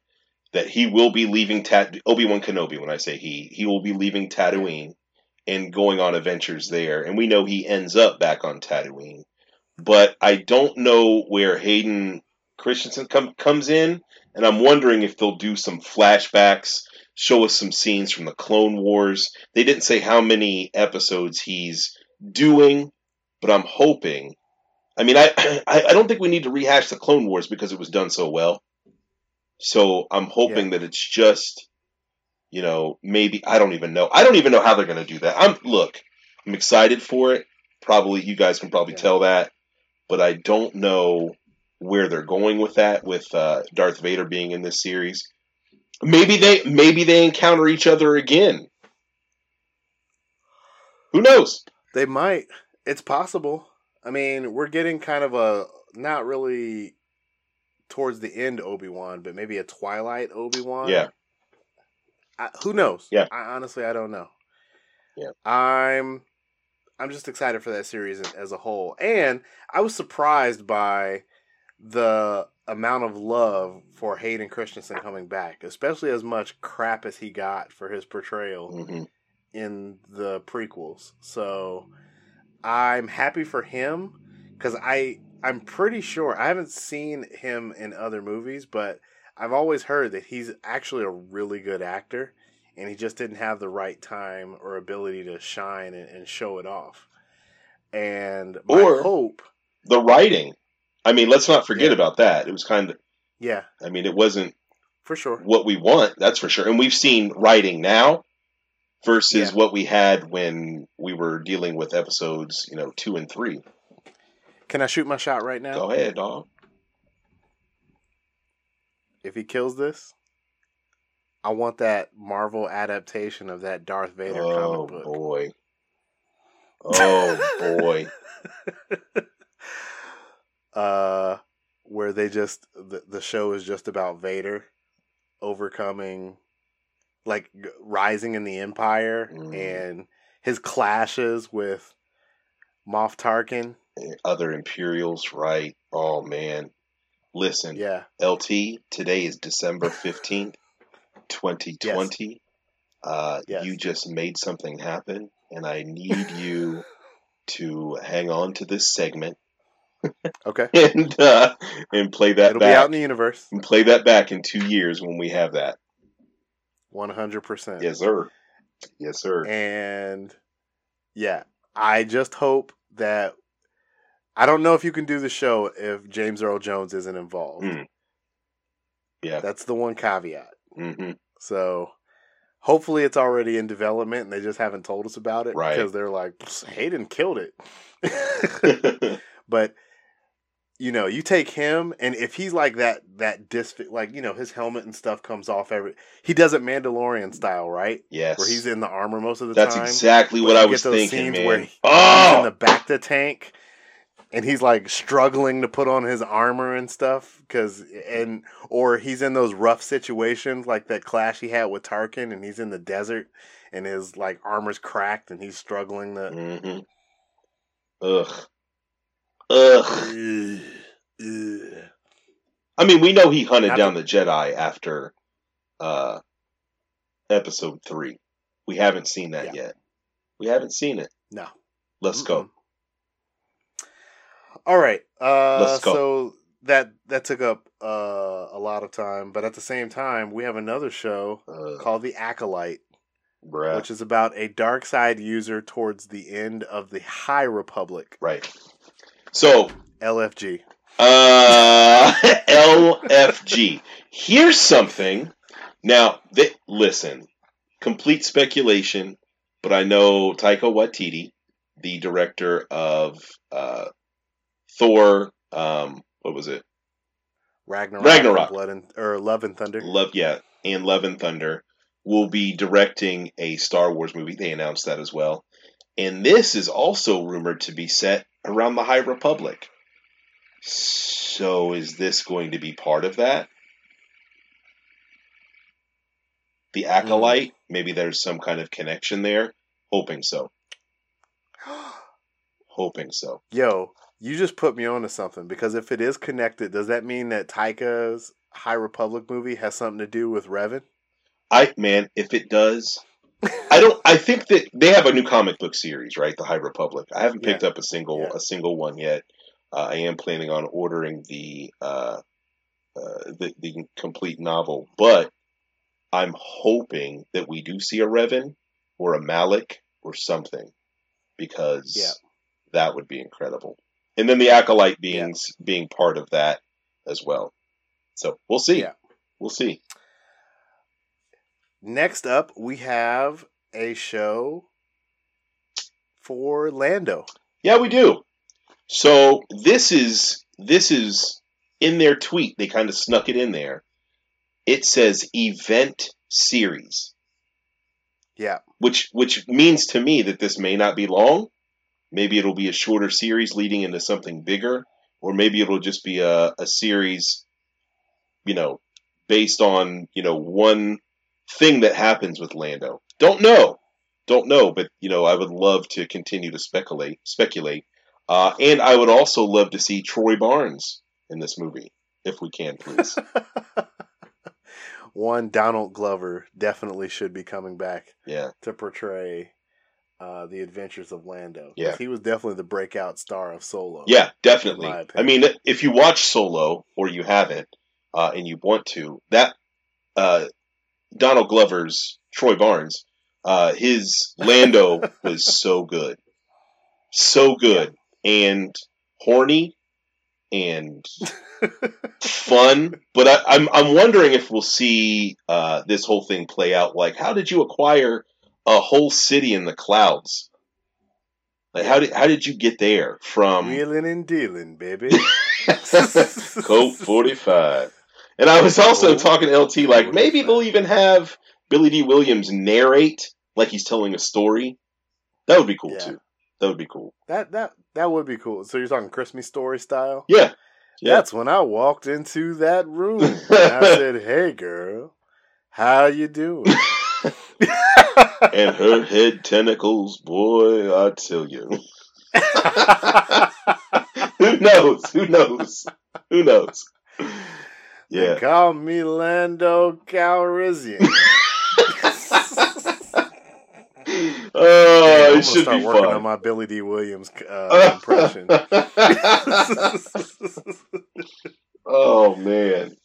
that he will be leaving Tat Obi Wan Kenobi. When I say he, he will be leaving Tatooine and going on adventures there. And we know he ends up back on Tatooine, but I don't know where Hayden Christensen com- comes in. And I'm wondering if they'll do some flashbacks, show us some scenes from the Clone Wars. They didn't say how many episodes he's doing, but I'm hoping. I mean, I I don't think we need to rehash the Clone Wars because it was done so well. So I'm hoping that it's just, you know, maybe I don't even know. I don't even know how they're going to do that. I'm look, I'm excited for it. Probably you guys can probably Yeah. tell that, but I don't know where they're going with that. With uh, Darth Vader being in this series, maybe they maybe they encounter each other again. Who knows? They might. It's possible. I mean, we're getting kind of a not really towards the end Obi Wan, but maybe a Twilight Obi Wan. Yeah. I, who knows? Yeah. I, honestly, I don't know. Yeah. I'm. I'm just excited for that series as- a whole, and I was surprised by the amount of love for Hayden Christensen coming back, especially as much crap as he got for his portrayal hmm in the prequels. So I'm happy for him because I I'm pretty sure I haven't seen him in other movies, but I've always heard that he's actually a really good actor, and he just didn't have the right time or ability to shine and, and show it off. And my Or- hope, The writing. I mean, let's not forget Yeah. about that. It was kind of. yeah, I mean, it wasn't for sure. what we want. That's for sure. And we've seen writing now versus Yeah. what we had when we were dealing with episodes, you know, two and three. Can I shoot my shot right now? Go ahead, dog. If he kills this, I want that Marvel adaptation of that Darth Vader Oh comic book. boy. Oh boy. uh where they just the, the show is just about Vader overcoming like rising in the empire Mm. and his clashes with Moff Tarkin. Other Imperials, right? Oh man. Listen, Yeah. LT, today is December 15th, 2020. Uh, You just made something happen, and I need you to hang on to this segment Okay. and uh, and play that It'll be out in the universe. and play that back in two years when we have that. 100%. Yes, sir. Yes, sir. And yeah, I just hope that I don't know if you can do the show if James Earl Jones isn't involved. Mm. Yeah. That's the one caveat. hmm So hopefully it's already in development and they just haven't told us about it Right. because they're like "Psst, Hayden killed it. but you know, you take him and if he's like that that dis like you know his helmet and stuff comes off every he does it Mandalorian style, right? yes. Where he's in the armor most of the That's time. That's exactly what I was thinking, man. where he- He's oh, in the Bacta tank and he's like struggling to put on his armor and stuff cuz and or he's in those rough situations like that clash he had with Tarkin and he's in the desert and his like armor's cracked and he's struggling to hmm Ugh. Ugh. I mean, we know he hunted Not down the Jedi after uh, episode three. We haven't seen that Yeah. yet. We haven't seen it. No. Let's go. All right. Uh so that that took up uh a lot of time, but at the same time we have another show Uh, called The Acolyte bruh. which is about a dark side user towards the end of the High Republic, right. So, LFG. uh, LFG. Here's something. Now, th- listen, complete speculation, but I know Taika Waititi, the director of uh, Thor, um, what was it? Ragnarok, Ragnarok. Blood and or Love and Thunder. Love, yeah, and Love and Thunder will be directing a Star Wars movie. They announced that as well. And this is also rumored to be set around the High Republic. So is this going to be part of that? The Acolyte? Maybe there's some kind of connection there. Hoping so. Hoping so. Yo, you just put me on to something because if it is connected, does that mean that Taika's High Republic movie has something to do with Revan? I man, if it does, I don't. I think that they have a new comic book series, right? The High Republic. I haven't picked up a single Yeah. a single one yet. Uh, I am planning on ordering the uh, uh, the the complete novel, but I'm hoping that we do see a Revan or a Malak or something because Yeah. that would be incredible. And then the acolyte being being part of that as well. So we'll see. Yeah. We'll see. Next up, we have a show for Lando. Yeah, we do. So this is this is in their tweet. They kind of snuck it in there. It says event series. Yeah. Which which means to me that this may not be long. Maybe it'll be a shorter series leading into something bigger, or maybe it'll just be a, a series, you know, based on, you know, one thing that happens with Lando. Don't know. Don't know, but you know, I would love to continue to speculate speculate. Uh, and I would also love to see Troy Barnes in this movie, if we can, please. One Donald Glover definitely should be coming back yeah. to portray uh, the adventures of Lando. Yeah. he was definitely the breakout star of Solo. Yeah, definitely. I mean, if you watch Solo or you haven't, uh, and you want to, that uh, Donald Glover's Troy Barnes, uh, his Lando was so good, so good, and horny and fun. But I, I'm I'm wondering if we'll see uh, this whole thing play out. Like, how did you acquire a whole city in the clouds? Like, how did how did you get there from? Wheeling and dealing, baby. Colt 45. And I was also talking to LT, like, maybe 45. they'll even have Billy Dee Williams narrate like he's telling a story. That would be cool, Yeah. too. That would be cool. That that that would be cool. So you're talking Christmas story style? Yeah. Yeah. That's when I walked into that room. and I said, "Hey, girl, how you doing?" and her head tentacles, boy, I tell you. Who knows? Who knows? Who knows? They Yeah. call me Lando Calrissian. Oh, I'm it gonna should start be working fun. on my Billy Dee Williams uh, impression. oh man,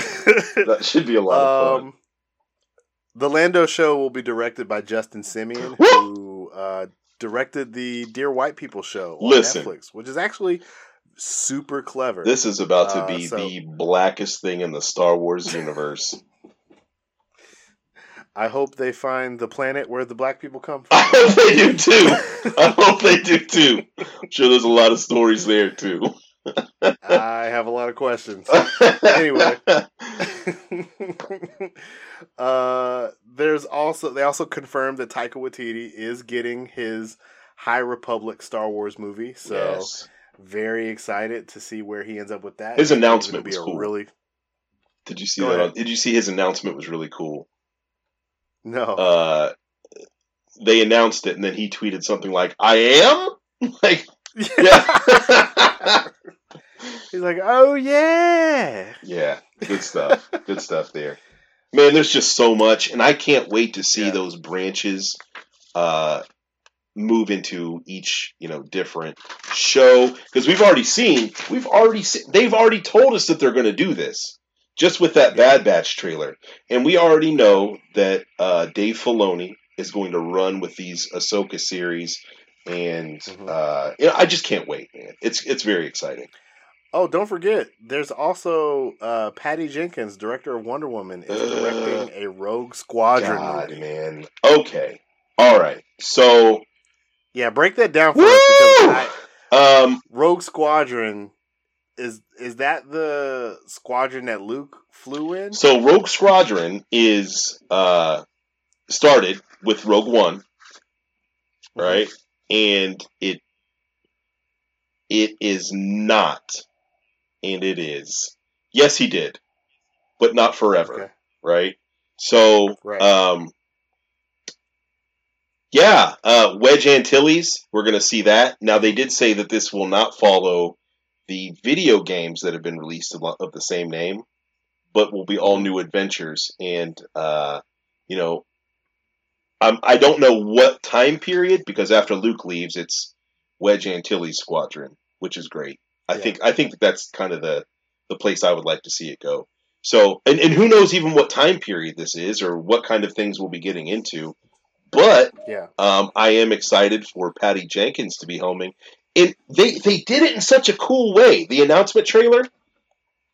that should be a lot of fun. um, the Lando show will be directed by Justin Simien, who uh, directed the Dear White People show on Listen. Netflix, which is actually super clever. This is about to Uh, be so- the blackest thing in the Star Wars universe. I hope they find the planet where the black people come from. I hope they do too. I hope they do too. I'm sure there's a lot of stories there too. I have a lot of questions. Anyway. uh, there's also they also confirmed that Taika Waititi is getting his High Republic Star Wars movie. So yes. very excited to see where he ends up with that. His announcement was cool. really Did you see Go that? On, did you see his announcement was really cool? no. Uh, they announced it, and then he tweeted something like, "I am." like, yeah. He's like, oh yeah. Yeah, good stuff. good stuff there. Man, there's just so much, and I can't wait to see Yeah. those branches uh, move into each, you know, different show because we've already seen, we've already se- they've already told us that they're going to do this just with that Yeah. Bad Batch trailer, and we already know that uh, Dave Filoni is going to run with these Ahsoka series, and Mhm. uh, you know, I just can't wait, man. It's it's very exciting. Oh, don't forget, there's also uh, Patty Jenkins, director of Wonder Woman, is Uh, directing a Rogue Squadron God, movie. man. Okay. All right. So, Yeah, break that down for Woo! us because I, um, Rogue Squadron is is that the squadron that Luke flew in? so Rogue Squadron is uh started with Rogue One, right? And it it is not, and it is. Yes, he did, but not forever, Okay. right? So, Right. um, yeah, uh, Wedge Antilles, we're going to see that. Now, they did say that this will not follow the video games that have been released of of the same name, but will be all new adventures. And, uh, you know, um, I don't know what time period because after Luke leaves, it's Wedge Antilles Squadron, which is great. I Yeah. think I think that that's kind of the the place I would like to see it go. So, and, and who knows even what time period this is or what kind of things we'll be getting into. But Yeah. um, I am excited for Patty Jenkins to be homing. And they, they did it in such a cool way. The announcement trailer,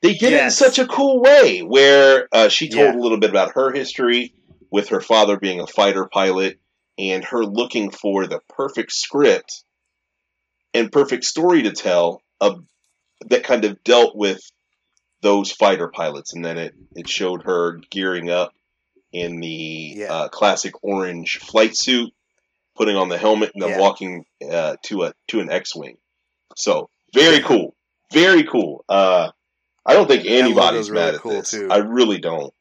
they did it in such a cool way where uh, she told Yeah. a little bit about her history with her father being a fighter pilot and her looking for the perfect script and perfect story to tell of, that kind of dealt with those fighter pilots. And then it, it showed her gearing up in the Yeah. uh, classic orange flight suit, putting on the helmet, and then Yeah. walking uh, to a to an X-wing. So very cool, very cool. Uh, I don't think anybody's really mad at cool, this. too. I really don't.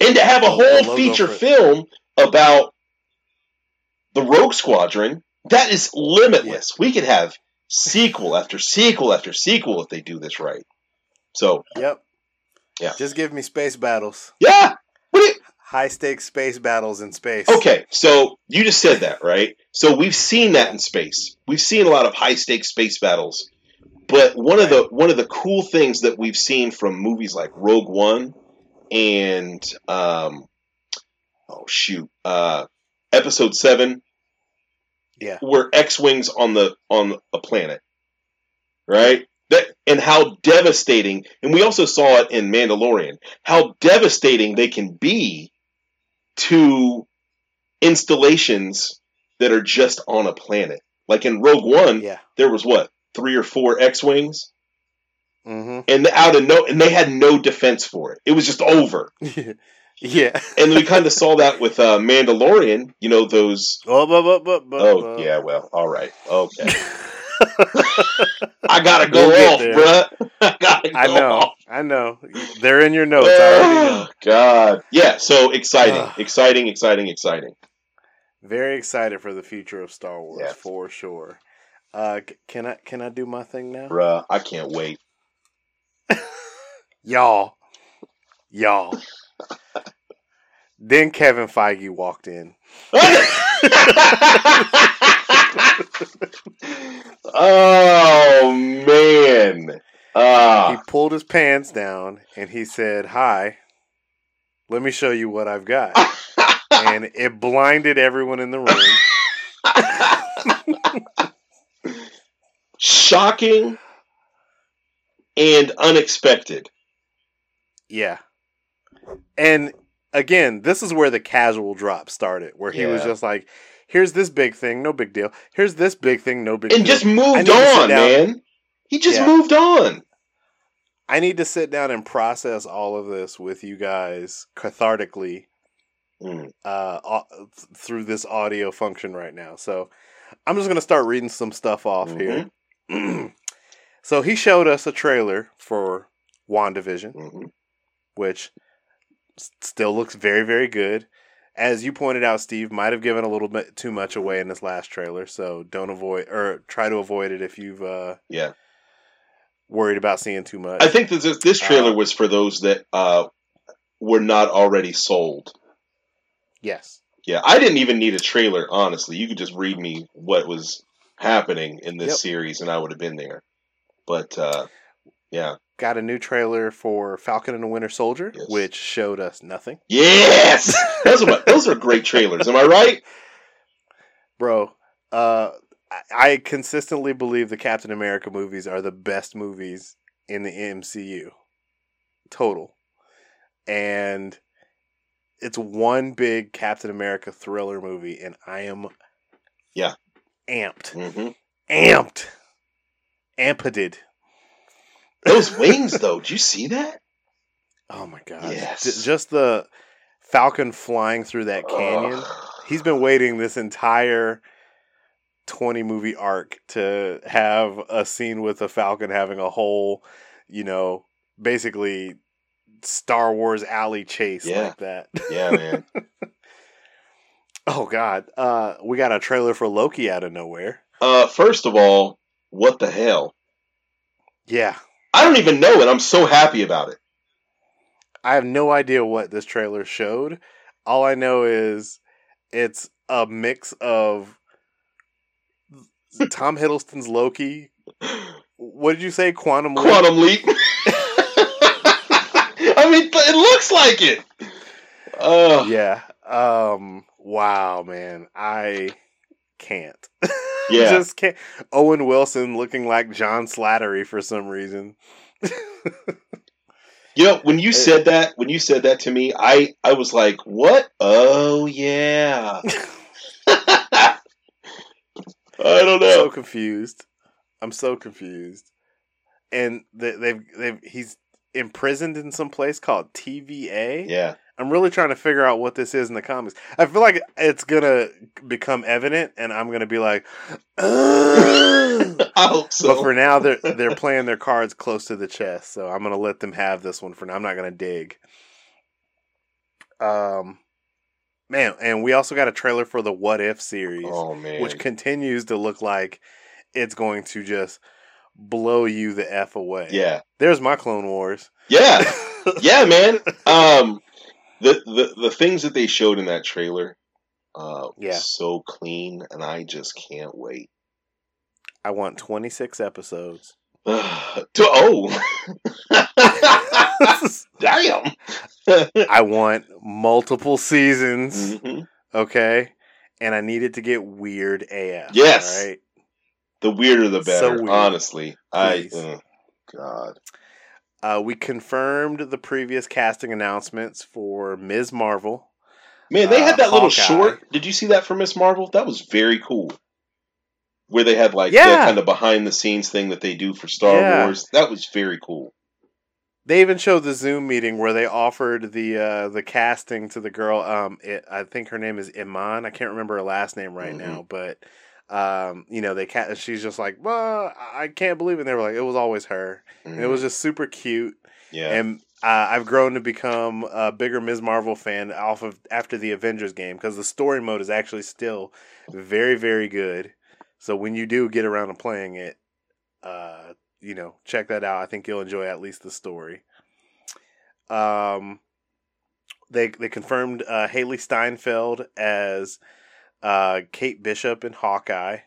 And to have a whole feature film about the Rogue Squadron, that is limitless. We could have sequel after sequel after sequel if they do this right. So Yep. Yeah. Just give me space battles. yeah, what you- High stakes space battles in space. Okay, so you just said that, right? So we've seen that in space. We've seen a lot of high stakes space battles. But one of the one of the cool things that we've seen from movies like Rogue One and um oh shoot, uh episode 7 Yeah. where X-wings on the on a planet. Right? That and how devastating and we also saw it in Mandalorian, how devastating they can be to installations that are just on a planet. Like in Rogue One, Yeah. there was what three or four X-wings, Mm-hmm. and out of no, and they had no defense for it. It was just over. yeah. And we kind of saw that with uh, Mandalorian. You know those. Oh, but, but, but, but, Oh yeah, well, all right, okay. I gotta go We'll off, there. bruh. I gotta go I know. off. I know. They're in your notes. I already know. Oh, God, yeah. So exciting, exciting, exciting, exciting. Very excited for the future of Star Wars Yes. for sure. Uh, can I can I do my thing now? Bruh, I can't wait. Y'all, y'all. then Kevin Feige walked in. oh man. He Ah, pulled his pants down and he said, "Hi, let me show you what I've got." and it blinded everyone in the room. shocking and unexpected. Yeah. And again, this is where the casual drop started, where he was just like, here's this big thing, no big deal. Here's this big thing, no big And deal. And just moved need to sit on, man. He just Yeah. moved on. I need to sit down and process all of this with you guys cathartically Mm. uh, through this audio function right now. So I'm just going to start reading some stuff off here. so he showed us a trailer for WandaVision. Mhm. Which still looks very, very good. As you pointed out, Steve might have given a little bit too much away in this last trailer, so don't avoid or try to avoid it if you've uh, Yeah. worried about seeing too much. I think this, this trailer Uh, was for those that uh, were not already sold. yes, Yeah, I didn't even need a trailer, honestly. You could just read me what was happening in this Yep. series, and I would have been there. But uh, yeah, got a new trailer for Falcon and the Winter Soldier, Yes. which showed us nothing, yes, those are my, those are great trailers. Am I right? bro. Uh, I- I consistently believe the Captain America movies are the best movies in the MCU, total, and it's one big Captain America thriller movie, and I am Yeah. amped, hmm amped, amped. Those wings, though, did you see that? Oh my god! Yes. J- just the Falcon flying through that canyon. He's been waiting this entire 20 movie arc to have a scene with a Falcon having a whole, you know, basically Star Wars alley chase Yeah. like that. Yeah, man. oh god. Uh we got a trailer for Loki out of nowhere. Uh, first of all, what the hell? Yeah. I don't even know, and I'm so happy about it. I have no idea what this trailer showed. All I know is it's a mix of Tom Hiddleston's Loki. What did you say? Quantum Leap? Quantum leap. I mean, it looks like it. Uh, yeah. Um. Wow, man. I can't. Yeah. Just can't. Owen Wilson looking like John Slattery for some reason. You know, when you said that, when you said that to me, I I was like, "What? Oh yeah." I don't know. so confused. I'm so confused. And they, they've they've he's imprisoned in some place called TVA. yeah, I'm really trying to figure out what this is in the comics. I feel like it's gonna become evident, and I'm gonna be like. I hope so. but for now, they're they're playing their cards close to the chest, so I'm gonna let them have this one for now. I'm not gonna dig. Um, man, and we also got a trailer for the What If series, oh which continues to look like it's going to just blow you the f away. yeah, there's my Clone Wars. yeah, yeah, man. Um, the the the things that they showed in that trailer, uh, Yeah. so clean, and I just can't wait. I want 26 episodes. to, oh, damn. I want multiple seasons. Mhm. Okay. And I need it to get weird AF. Yes. Right. The weirder the So better. weird. honestly, I. Uh, God. Uh, we confirmed the previous casting announcements for Ms. Marvel. Man, they Uh, had that little short. Did you see that for Miss Marvel? That was very cool. Where they had like Yeah. that kind of behind the scenes thing that they do for Star Yeah. Wars. That was very cool. They even showed the Zoom meeting where they offered the uh, the casting to the girl. Um, it, I think her name is Iman. I can't remember her last name right Mhm. now, but um, you know, they ca- she's just like, well, I can't believe it. And they were like, it was always her. And it was just super cute. Mm-hmm. yeah. And uh, I've grown to become a bigger Ms. Marvel fan off of after the Avengers game because the story mode is actually still very, very good. So when you do get around to playing it, uh, you know, check that out. I think you'll enjoy at least the story. Um, they they confirmed uh, Hailee Steinfeld as uh, Kate Bishop in Hawkeye,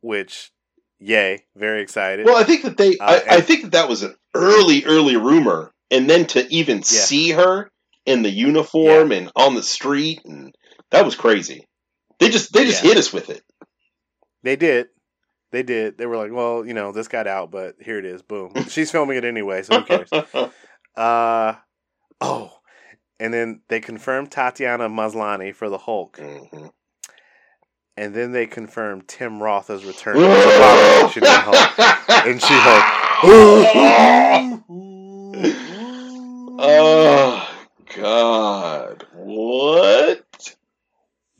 which, yay, very excited. well, I think that they. Uh, I, I think that that was an early, early rumor, and then to even see her in the uniform and on the street, and that was crazy. They just they just Yeah. hit us with it. They did. They did. They were like, well, you know, this got out, but here it is. Boom. She's filming it anyway, so who cares? Uh, oh. And then they confirmed Tatiana Maslany for the Hulk. Mhm. And then they confirmed Tim Roth as returning as Abomination in Hulk. And She-Hulk. oh God! What?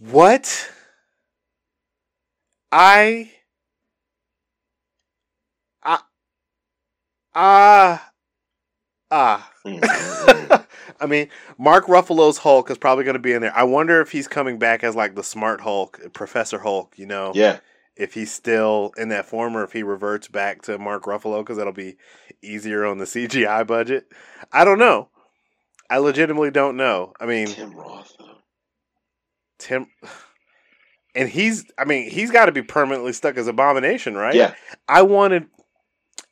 What? I. I. Ah. Ah. I mean, Mark Ruffalo's Hulk is probably going to be in there. I wonder if he's coming back as like the smart Hulk, Professor Hulk, you know? yeah, If he's still in that form or if he reverts back to Mark Ruffalo because that'll be easier on the CGI budget. I don't know. I legitimately don't know. I mean, Tim Roth. though. Tim. And he's, I mean, he's got to be permanently stuck as Abomination, right? Yeah, I wanted,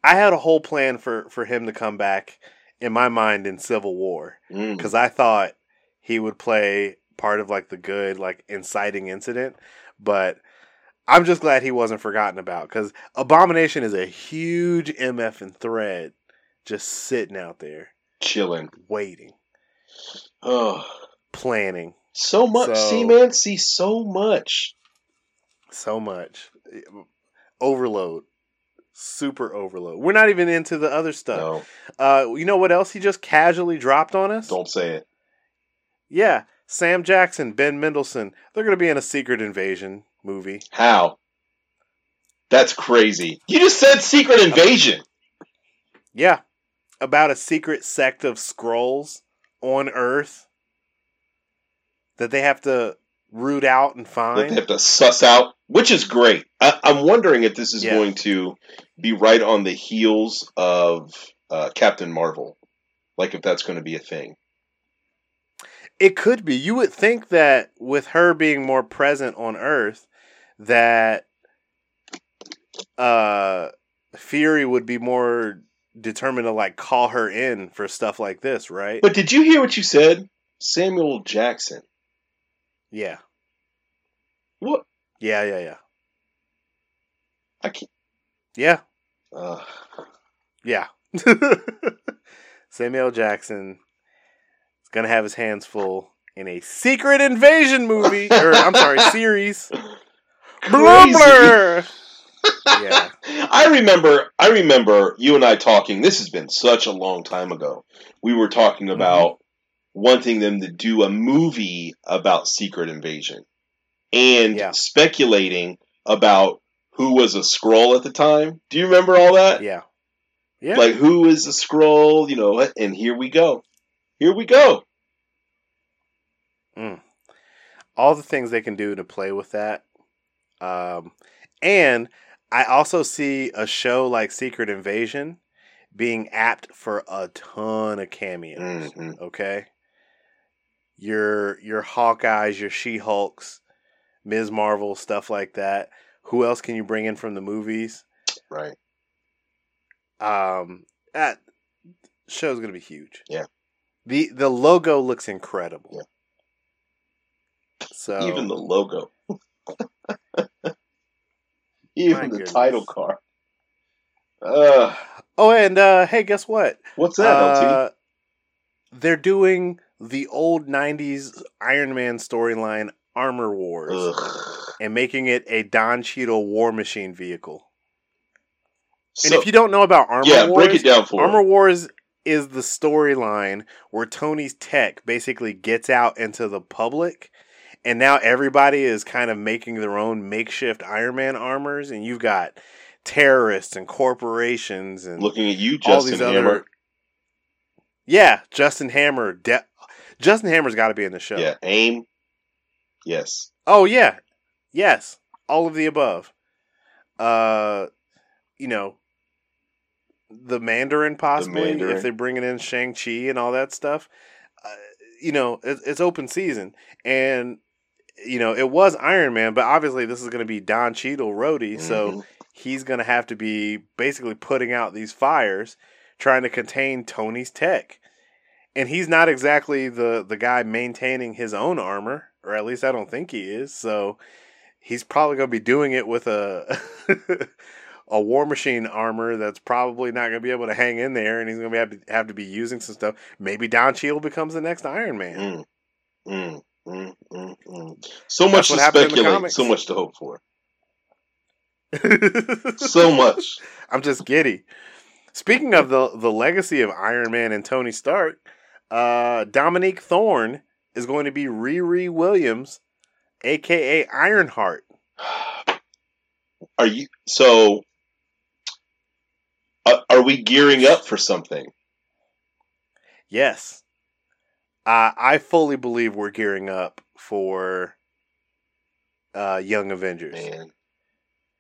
I had a whole plan for for him to come back in my mind in Civil War Mm. because I thought he would play part of like the good, like inciting incident, but I'm just glad he wasn't forgotten about because Abomination is a huge MF and thread just sitting out there chilling. waiting, Oh, planning so much. So- See, man, see so much. so much. Overload. Super overload. We're not even into the other stuff. No, Uh, you know what else he just casually dropped on us? don't say it. Yeah, Sam Jackson, Ben Mendelsohn. They're going to be in a Secret Invasion movie. How? That's crazy. You just said secret invasion. Yeah, about a secret sect of Skrulls on Earth that they have to root out and find. they have to suss out, which is great. I, I'm wondering if this is Yeah. going to be right on the heels of uh, Captain Marvel, like if that's going to be a thing. It could be. You would think that with her being more present on Earth, that uh, Fury would be more determined to like call her in for stuff like this, right? But did you hear what you said, Samuel Jackson? Yeah, What? yeah, yeah, yeah, I can't. yeah, Uh, yeah. Samuel Jackson is gonna have his hands full in a secret invasion movie, or I'm sorry, series. Crazy. Yeah. I remember I remember you and I talking this has been such a long time ago. We were talking about wanting them to do a movie about Secret Invasion and Yeah. speculating about who was a Skrull at the time. Do you remember all that? Yeah. Yeah. Like who is a Skrull? You know, and here we go. Here we go. all the things they can do to play with that. Um, and I also see a show like Secret Invasion being apt for a ton of cameos. Mhm. Okay, your your Hawkeyes, your She Hulks, Ms. Marvel, stuff like that. Who else can you bring in from the movies? Right. Um, that show's gonna be huge. Yeah. the The logo looks incredible. Yeah. So Even the logo. Even the goodness. title card. Uh, Oh, and uh, hey, guess what? what's that, LT? Uh, they're doing the old '90s Iron Man storyline, Armor Wars, Ugh. and making it a Don Cheadle War Machine vehicle. And if you don't know about Armor yeah, Wars, break it down for Armor me. Wars is the storyline where Tony's tech basically gets out into the public, and now everybody is kind of making their own makeshift Iron Man armors, and you've got terrorists and corporations and Looking at you, all Justin these Hammer. other. Yeah, Justin Hammer. De- Justin Hammer's got to be in the show. Yeah, AIM. Yes. Oh yeah, yes, all of the above. Uh, you know, the Mandarin possibly Mandarin. if they're bringing in Shang Chi and all that stuff. Uh, you know, it, it's open season, and you know it was Iron Man, but obviously this is going to be Don Cheadle, Rhodey, so Mhm. he's going to have to be basically putting out these fires, trying to contain Tony's tech. And he's not exactly the the guy maintaining his own armor, or at least I don't think he is. So he's probably going to be doing it with a a War Machine armor that's probably not going to be able to hang in there, and he's going to have to have to be using some stuff. Maybe Don Cheadle becomes the next Iron Man. Mm, mm, mm, mm, mm. So much to happened in the speculate, so much to hope for. So much. I'm just giddy. Speaking of the the legacy of Iron Man and Tony Stark, uh, Dominique Thorne is going to be Riri Williams, aka Ironheart. Are you so? Are, are we gearing up for something? Yes, uh, I fully believe we're gearing up for uh, Young Avengers.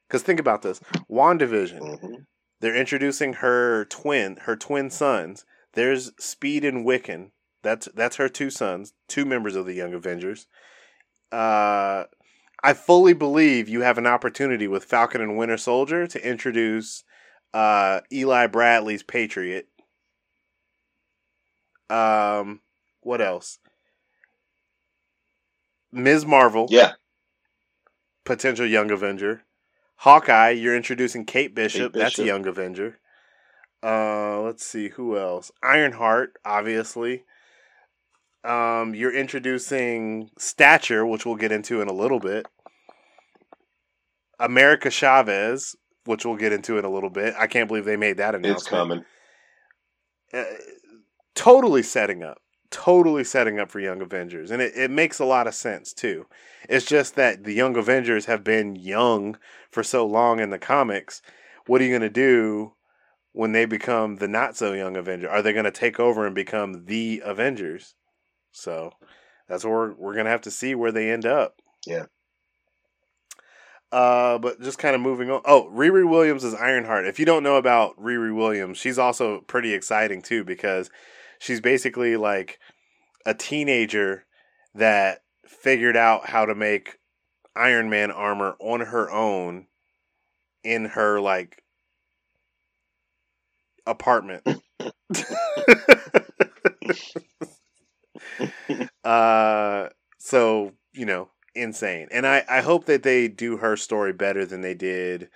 Because think about this: Wandavision. Mhm. They're introducing her twin, her twin sons. There's Speed and Wiccan. That's that's her two sons, two members of the Young Avengers. Uh, I fully believe you have an opportunity with Falcon and Winter Soldier to introduce uh, Eli Bradley's Patriot. Um, what else? Ms. Marvel yeah, potential young Avenger. Hawkeye, you're introducing Kate Bishop. That's a young Avenger. Uh, let's see who else. Ironheart, obviously. Um, you're introducing Stature, which we'll get into in a little bit. America Chavez, which we'll get into in a little bit. I can't believe they made that announcement. it's coming. Uh, totally setting up totally setting up for young avengers and it, it makes a lot of sense too it's just that the young avengers have been young for so long in the comics what are you going to do when they become the not so young avenger are they going to take over and become the avengers so that's what we're, we're going to have to see where they end up Yeah. uh, but just kind of moving on. Oh, Riri Williams is Ironheart. If you don't know about Riri Williams, she's also pretty exciting too because she's basically like a teenager that figured out how to make Iron Man armor on her own in her like apartment. uh so, you know, insane. And I I hope that they do her story better than they did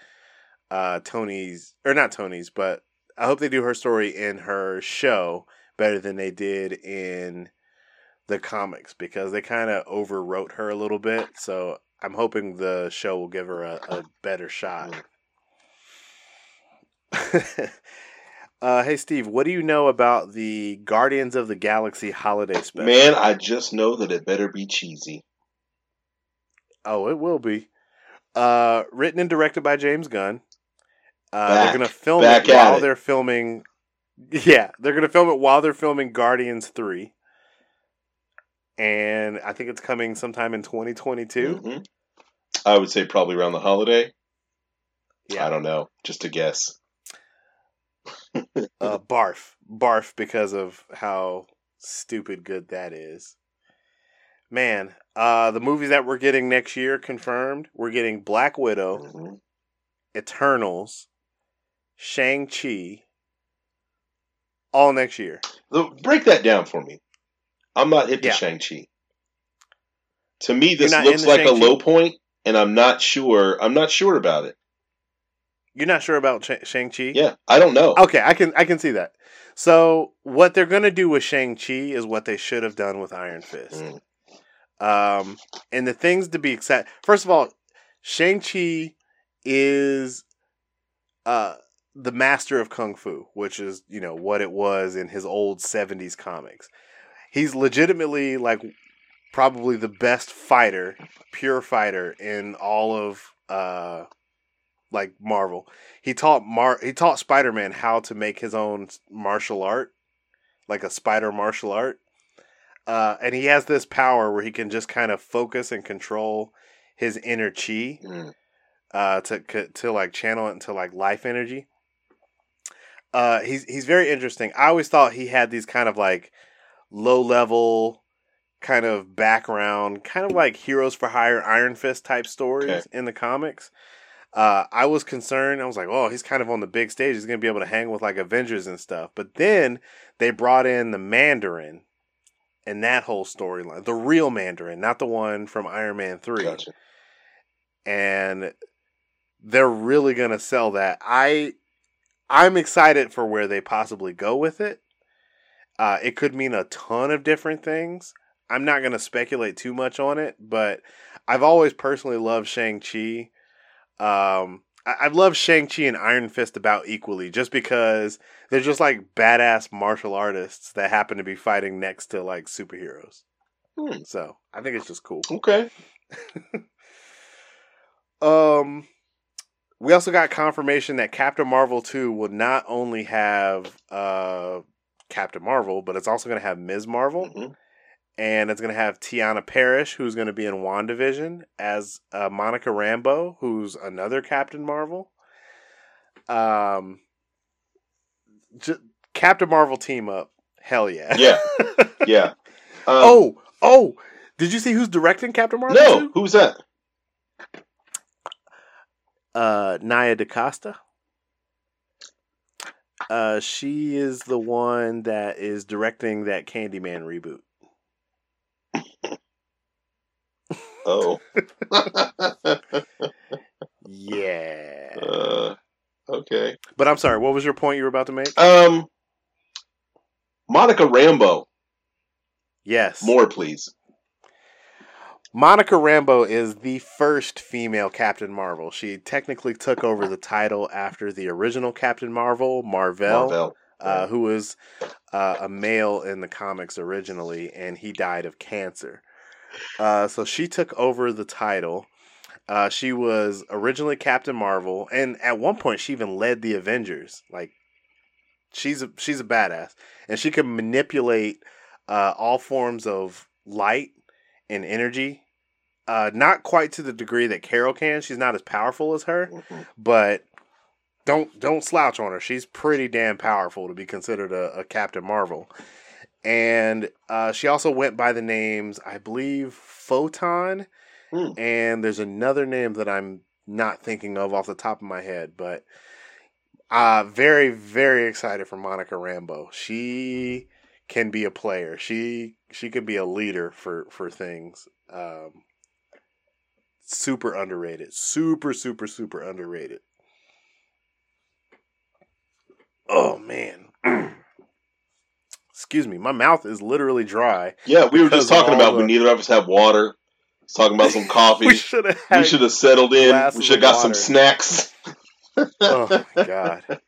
uh Tony's or not Tony's, but I hope they do her story in her show better than they did in the comics because they kind of overwrote her a little bit. So I'm hoping the show will give her a, a better shot. Uh, hey Steve, what do you know about the Guardians of the Galaxy holiday special? Man, I just know that it better be cheesy. Oh, it will be. Uh, written and directed by James Gunn. Uh, Back- they're gonna film back it while it. they're filming. Yeah, they're gonna film it while they're filming Guardians Three, and I think it's coming sometime in 2022. Mhm. I would say probably around the holiday. Yeah, I don't know. Just a guess. Uh, barf, barf, because of how stupid good that is. Man, uh, the movies that we're getting next year confirmed. We're getting Black Widow, Mhm. Eternals, Shang Chi, all next year. Look, Break that down for me. I'm not into Yeah. Shang-Chi. To me, this looks like a Shang-Chi? low point, and I'm not sure. I'm not sure about it. You're not sure about Sh- Shang Chi? Yeah, I don't know. Okay, I can I can see that. So what they're gonna do with Shang Chi is what they should have done with Iron Fist. Mm. Um, and the things to be excited. First of all, Shang Chi is uh the master of kung fu, which is you know what it was in his old '70s comics. He's legitimately like probably the best fighter, pure fighter in all of uh like Marvel. He taught Mar he taught Spider Man how to make his own martial art, like a spider martial art. Uh, and he has this power where he can just kind of focus and control his inner chi Mm. uh, to to to, like channel it into like life energy. Uh, he's he's very interesting. I always thought he had these kind of like low level kind of background, kind of like Heroes for Hire, Iron Fist type stories Okay. in the comics. Uh, I was concerned. I was like, oh, he's kind of on the big stage. He's gonna be able to hang with like Avengers and stuff. But then they brought in the Mandarin and that whole storyline, the real Mandarin, not the one from Iron Man three Gotcha. and they're really gonna sell that. I I'm excited for where they possibly go with it. Uh, it could mean a ton of different things. I'm not gonna speculate too much on it, but I've always personally loved Shang Chi. Um, I- I've loved Shang Chi and Iron Fist about equally, just because they're just like badass martial artists that happen to be fighting next to like superheroes. Hmm. So I think it's just cool. Okay. Um, we also got confirmation that Captain Marvel 2 will not only have uh Captain Marvel, but it's also going to have Ms. Marvel, Mhm. And it's going to have Teyonah Parris, who's going to be in WandaVision, as uh, Monica Rambeau, who's another Captain Marvel. Um, Captain Marvel team up, hell yeah, Yeah. Yeah. Um, oh, oh, did you see who's directing Captain Marvel? no. 2? Who's that? uh Nia DaCosta. Uh she is the one that is directing that Candyman reboot. Oh. Yeah. uh, okay. But I'm sorry, what was your point you were about to make? Um. Monica Rambeau. Yes. More, please. Monica Rambeau is the first female Captain Marvel. She technically took over the title after the original Captain Marvel, Marvel, Marvel. uh, who was uh, a male in the comics originally, and he died of cancer. Uh, so she took over the title. Uh, she was originally Captain Marvel, and at one point she even led the Avengers. Like she's a she's a badass, and she can manipulate uh, all forms of light and energy. Uh, not quite to the degree that Carol can. She's not as powerful as her, Mhm. but don't don't slouch on her. She's pretty damn powerful to be considered a, a Captain Marvel. And uh, she also went by the names, I believe, Photon, Hmm. and there's another name that I'm not thinking of off the top of my head, but uh very very excited for Monica Rambeau. She can be a player. She she could be a leader for for things. Um, super underrated. Super super super underrated. Oh man. Excuse me, my mouth is literally dry. Yeah, we were just talking about we the- neither of us have water. Talking about some coffee. we we should have had should have settled in. We should have got some snacks. Oh my god.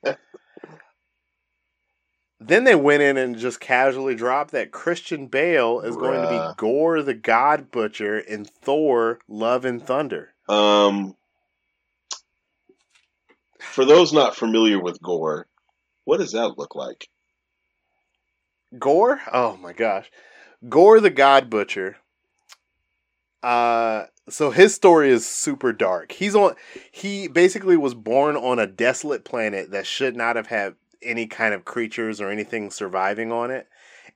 then they went in and just casually dropped that Christian Bale is going to be Gorr the God Butcher in Thor: Love and Thunder. Um, for those not familiar with Gorr, what does that look like? Gorr? Oh my gosh. Gorr the God Butcher. Uh so his story is super dark. He's on he basically was born on a desolate planet that should not have had any kind of creatures or anything surviving on it.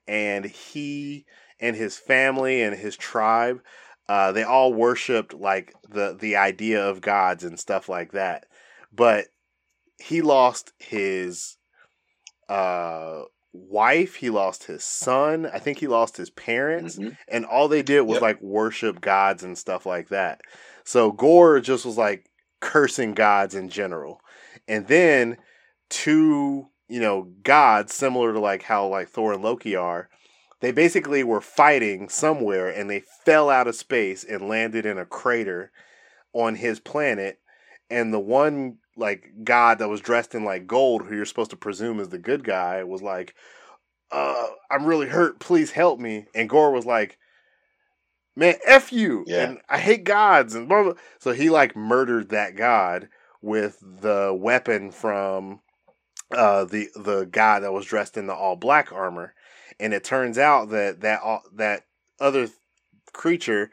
And he and his family and his tribe, uh, they all worshipped like the the idea of gods and stuff like that. But he lost his uh wife, he lost his son, I think he lost his parents, Mhm. and all they did was Yep. like worship gods and stuff like that. So Gorr just was like cursing gods in general. And then two, you know, gods similar to like how like Thor and Loki are, they basically were fighting somewhere and they fell out of space and landed in a crater on his planet and the one like god that was dressed in like gold who you're supposed to presume is the good guy was like uh i'm really hurt please help me and Gorr was like man f you Yeah. and i hate gods and blah, blah. so he like murdered that god with the weapon from uh the the guy that was dressed in the all black armor and it turns out that that all that other creature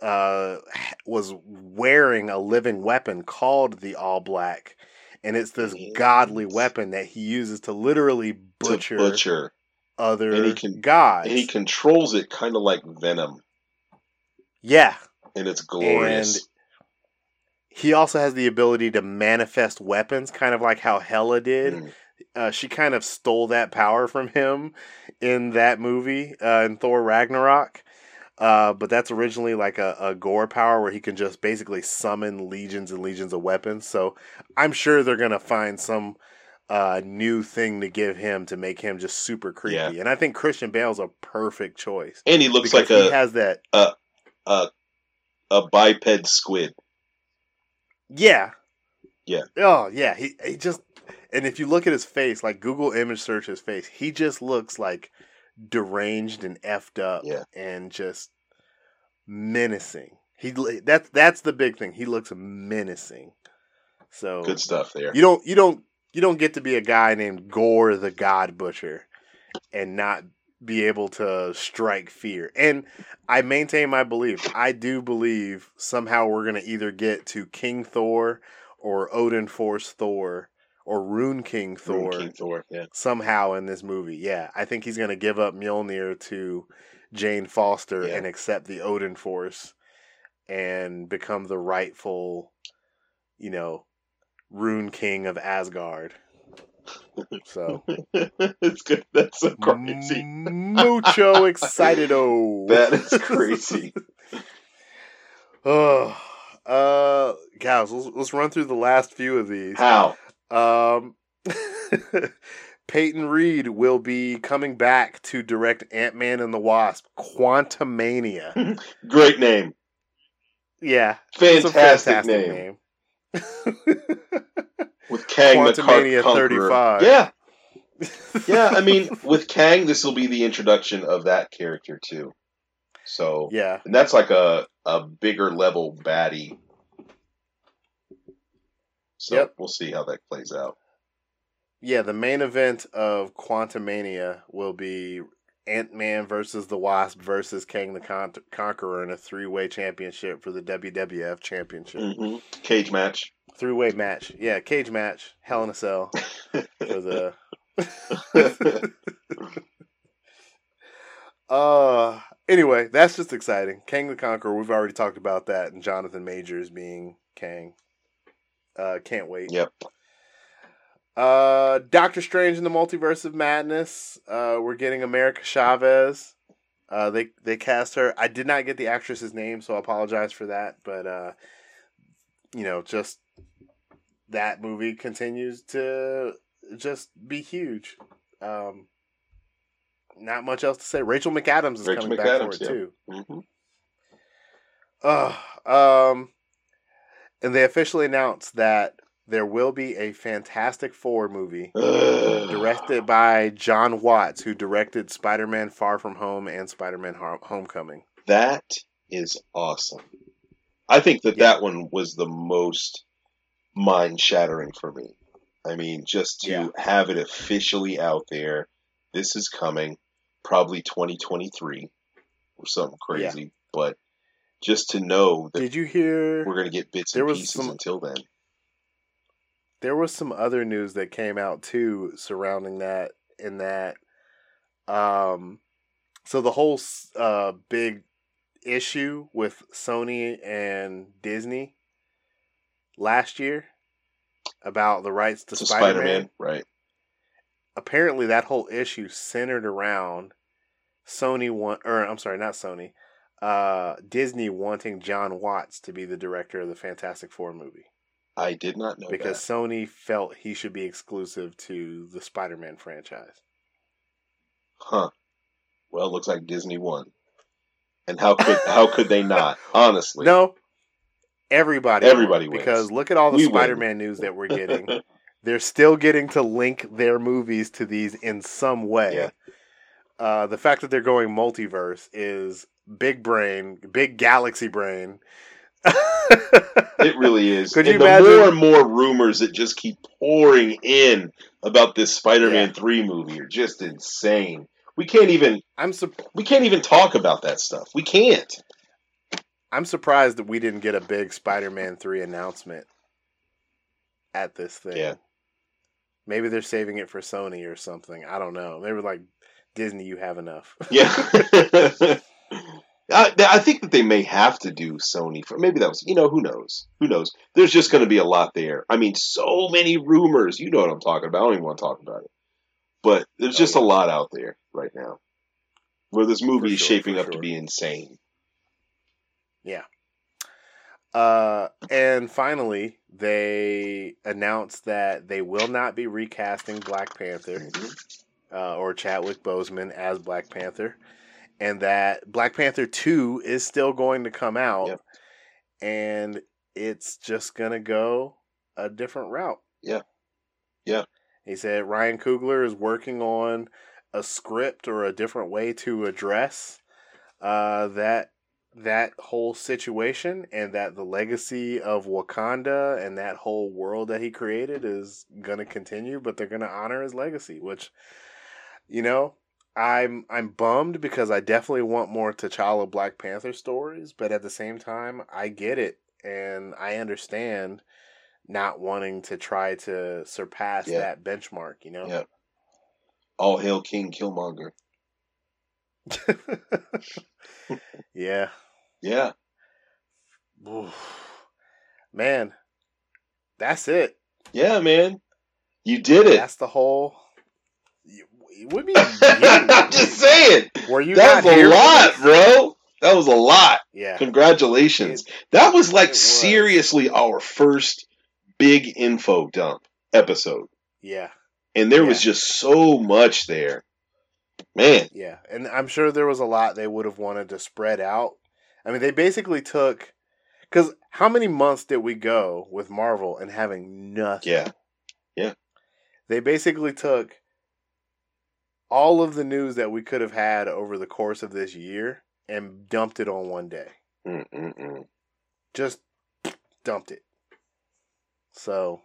uh was wearing a living weapon called the all black and it's this Yes. godly weapon that he uses to literally butcher, To butcher, other And he can- gods and he controls it kind of like Venom, yeah and it's glorious. he also has the ability to manifest weapons kind of like how hela did Mm. uh, she kind of stole that power from him in that movie uh, in Thor Ragnarok. Uh, but that's originally like a, a Gorr power where he can just basically summon legions and legions of weapons. So I'm sure they're gonna find some uh, new thing to give him to make him just super creepy. Yeah. And I think Christian Bale's a perfect choice. And he looks like he a, has that. a a biped squid. Yeah. Yeah. Oh yeah. He he just and if you look at his face, like Google image search his face, he just looks like deranged and effed up Yeah. and just menacing. He that's that's the big thing. He looks menacing. So Good stuff there. you don't you don't you don't get to be a guy named Gorr the God Butcher and not be able to strike fear. And I maintain my belief. I do believe somehow we're gonna either get to King Thor or Odin Force Thor or Rune King Thor Rune King Thor. Yeah. somehow in this movie. Yeah, I think he's gonna give up Mjolnir to Jane Foster Yeah. and accept the Odin Force and become the rightful, you know, Rune King of Asgard. So it's good. That's so crazy. mucho excited. Oh, That is crazy. oh, uh, guys, let's, let's run through the last few of these. How? Um, Peyton Reed will be coming back to direct Ant Man and the Wasp: Quantumania. Great name. Yeah, a Fantastic, name. With Kang the Car- Quantumania Conqueror. 35. Yeah. Yeah, I mean, with Kang, this will be the introduction of that character too. So, yeah, and that's like a a bigger level baddie. So Yep. we'll see how that plays out. yeah. The main event of Quantumania will be Ant Man versus the Wasp versus Kang the Con- Conqueror in a three way championship for the WWF Championship. hmm Cage match. Three way match. Yeah, cage match. Hell in a Cell for the. uh anyway, that's just exciting. Kang the Conqueror, we've already talked about that, and Jonathan Majors being Kang. Uh can't wait. Yep. Uh Doctor Strange in the Multiverse of Madness. Uh we're getting America Chavez. Uh they they cast her. I did not get the actress's name, so I apologize for that, but uh you know, just that movie continues to just be huge. Um not much else to say. Rachel McAdams is Rachel coming back for it yeah. too. hmm Uh, um, and they officially announced that there will be a Fantastic Four movie directed by Jon Watts, who directed Spider Man Far From Home and Spider Man Homecoming. That is awesome. I think that Yeah. that one was the most mind shattering for me. I mean, just to Yeah. have it officially out there, this is coming, probably 2023 or something crazy, but just to know that Did you hear? we're going to get bits there and was pieces some- until then. there was some other news that came out too surrounding that in that um so the whole uh big issue with Sony and Disney last year about the rights to To Spider-Man, Spider-Man, right? apparently that whole issue centered around Sony want or I'm sorry, not Sony. Uh Disney wanting Jon Watts to be the director of the Fantastic Four movie I did not know because that. Sony felt he should be exclusive to the Spider-Man franchise. Huh. Well, it looks like Disney won. And how could how could they not? Honestly. No, everybody, Everybody won, because look at all the We. Spider-Man news that we're getting. They're still getting to link their movies to these in some way. Yeah. Uh, the fact that they're going multiverse is big brain, big galaxy brain. It really is. Could and you the imagine- more and more rumors that just keep pouring in about this Spider-Man Yeah. 3 movie are just insane. We can't even I'm su- we can't even talk about that stuff. We can't. I'm surprised that we didn't get a big Spider-Man three announcement at this thing. Yeah. Maybe they're saving it for Sony or something. I don't know. They were like, Disney, you have enough. Yeah. I, I think that they may have to do Sony for maybe that was you know who knows who knows there's just going to be a lot there I mean so many rumors you know what I'm talking about I don't even want to talk about it but there's Oh, just yeah. a lot out there right now where this movie For is sure, shaping up to be insane Yeah. Uh, and finally, they announced that they will not be recasting Black Panther Mhm. Uh, or Chadwick Boseman as Black Panther, and that Black Panther Two is still going to come out, Yep. and it's just gonna go a different route. Yeah. Yeah. He said Ryan Coogler is working on a script or a different way to address uh, that that whole situation and that the legacy of Wakanda and that whole world that he created is going to continue but they're going to honor his legacy which you know I'm I'm bummed because I definitely want more T'Challa Black Panther stories but at the same time I get it and I understand not wanting to try to surpass Yeah. that benchmark you know Yeah. all hail King Killmonger yeah yeah Oof. man that's it yeah man you did it That's the whole. You- What do you I'm just saying Were you that was a lot bro that was a lot Yeah, Congratulations. that was like was. seriously our first big info dump episode. yeah, And there was just so much there. Man, yeah. And I'm sure there was a lot they would have wanted to spread out. I mean, they basically took. Because how many months did we go with Marvel and having nothing? Yeah. Yeah. They basically took all of the news that we could have had over the course of this year and dumped it on one day. Mm-mm-mm. just dumped it. So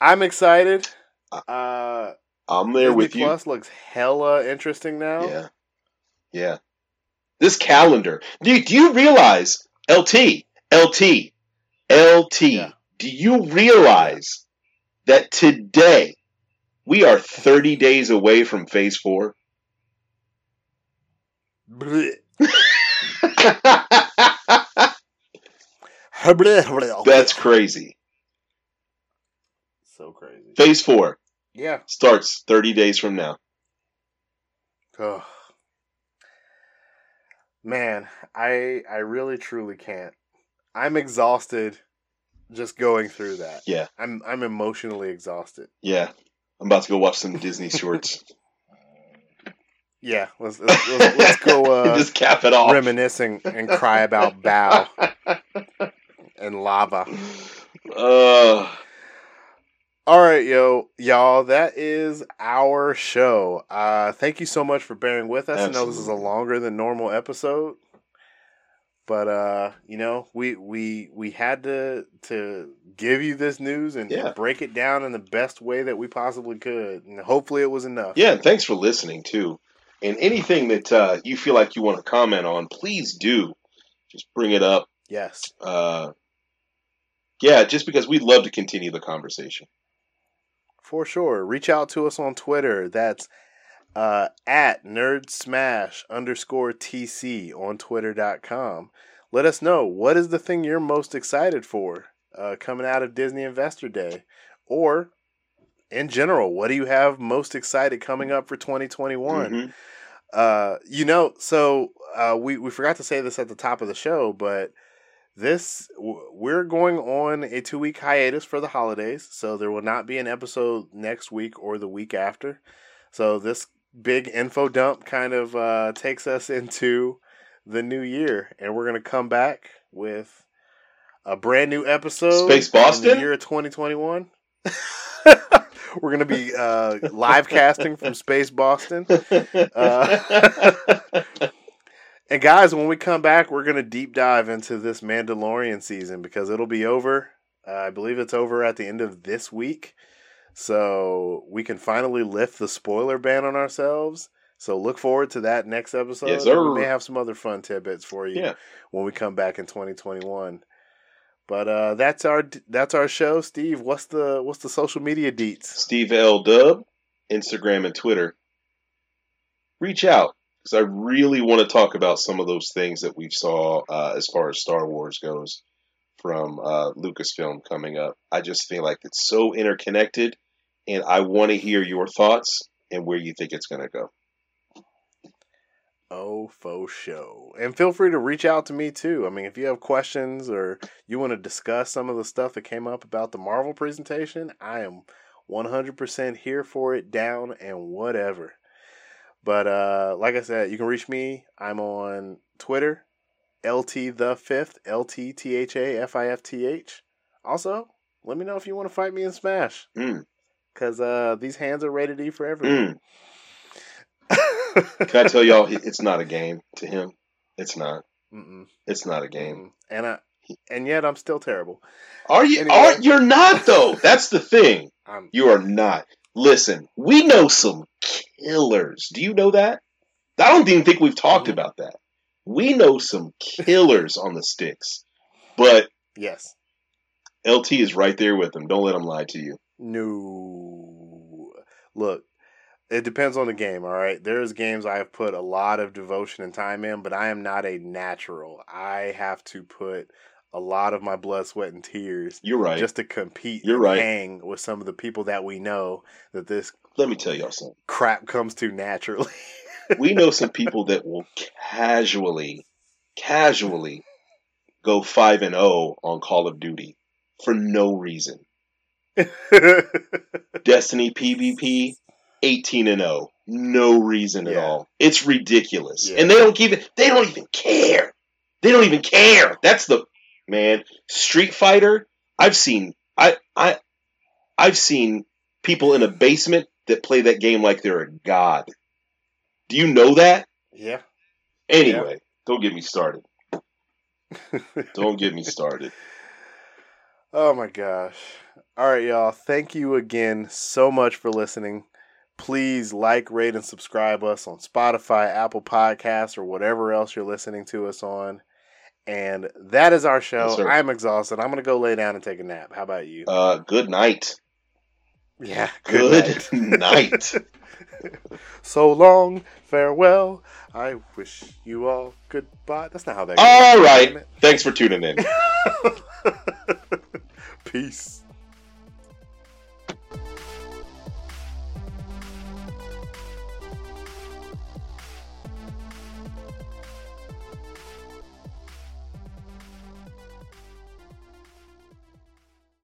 I'm excited. Uh I'm there Disney with you. Plus looks hella interesting now. Yeah. Yeah. This calendar. Do you, do you realize, LT, LT, LT, Yeah. do you realize that today we are 30 days away from phase four? That's crazy. so crazy. Phase four Yeah. starts 30 days from now. Ugh. Man, I I really truly can't. I'm exhausted just going through that. Yeah. I'm I'm emotionally exhausted. Yeah. I'm about to go watch some Disney shorts. Yeah, let's let's, let's, let's go uh, Just cap it off. reminiscing and cry about Bao and lava. Uh, All right, yo, y'all. That is our show. Uh, thank you so much for bearing with us. I know this is a longer than normal episode, but uh, you know, we we we had to to give you this news and, and break it down in the best way that we possibly could, and hopefully, it was enough. yeah, and thanks for listening too. And anything that uh, you feel like you want to comment on, please do. Just bring it up. Yes. Uh, yeah, just because we'd love to continue the conversation. For sure. Reach out to us on Twitter. That's uh, at nerdsmash underscore TC on twitter.com. Let us know what is the thing you're most excited for uh, coming out of Disney Investor Day? Or in general, what do you have most excited coming up for 2021? Mhm. Uh, you know, so uh, we we forgot to say this at the top of the show, but this we're going on a two week hiatus for the holidays, so there will not be an episode next week or the week after. So this big info dump kind of uh, takes us into the new year, and we're gonna come back with a brand new episode. Space Boston? year of 2021. we're gonna be uh, live casting from Space Boston. Uh, And guys, when we come back, we're gonna deep dive into this Mandalorian season because it'll be over. Uh, I believe it's over at the end of this week, so we can finally lift the spoiler ban on ourselves. So look forward to that next episode. Yes, sir. We may have some other fun tidbits for you Yeah. when we come back in 2021. But uh, that's our that's our show, Steve. What's the what's the social media deets? Steve L. Dub, Instagram and Twitter. Reach out because I really want to talk about some of those things that we saw uh, as far as Star Wars goes from uh, Lucasfilm coming up. I just feel like it's so interconnected, and I want to hear your thoughts and where you think it's going to go. Oh, faux show. And feel free to reach out to me too. I mean, if you have questions or you want to discuss some of the stuff that came up about the Marvel presentation, I am 100% here for it, down and whatever. But uh, like I said, you can reach me. I'm on Twitter, LT the fifth, L T T H A F I F T H. Also, let me know if you want to fight me in Smash. Mm. Cause uh, these hands are rated E for everyone. Mm. Can I tell y'all, it's not a game to him. It's not. Mm-mm. It's not a game. And I, and yet I'm still terrible. Are you? Anyway. Are you're not though? That's the thing. I'm You are not. Listen, we know some killers. Do you know that? I don't even think we've talked Mhm. about that. We know some killers on the sticks, but yes. LT is right there with them. Don't let them lie to you. No. Look, it depends on the game, all right? There's games I have put a lot of devotion and time in, but I am not a natural. I have to put a lot of my blood, sweat, and tears You're right. just to compete You're and right. hang with some of the people that we know that this let me tell y'all something. crap comes to naturally. We know some people that will casually, casually go five and zero on Call of Duty for no reason. Destiny PvP, 18 and 0. No reason at all. It's ridiculous. Yeah. And they don't it they don't even care. They don't even care. That's the man. Street Fighter, I've seen I I I've seen people in a basement that play that game like they're a god. Do you know that? yeah. Anyway, don't get me started. Don't get me started. Oh my gosh. All right, y'all. Thank you again so much for listening. Please like, rate, and subscribe us on Spotify, Apple Podcasts, or whatever else you're listening to us on. And that is our show. Yes. I'm exhausted. I'm going to go lay down and take a nap. How about you? Uh good night. yeah. Good, night. night. so long. Farewell. I wish you all goodbye. That's not how that goes. All right. Thanks for tuning in. Peace.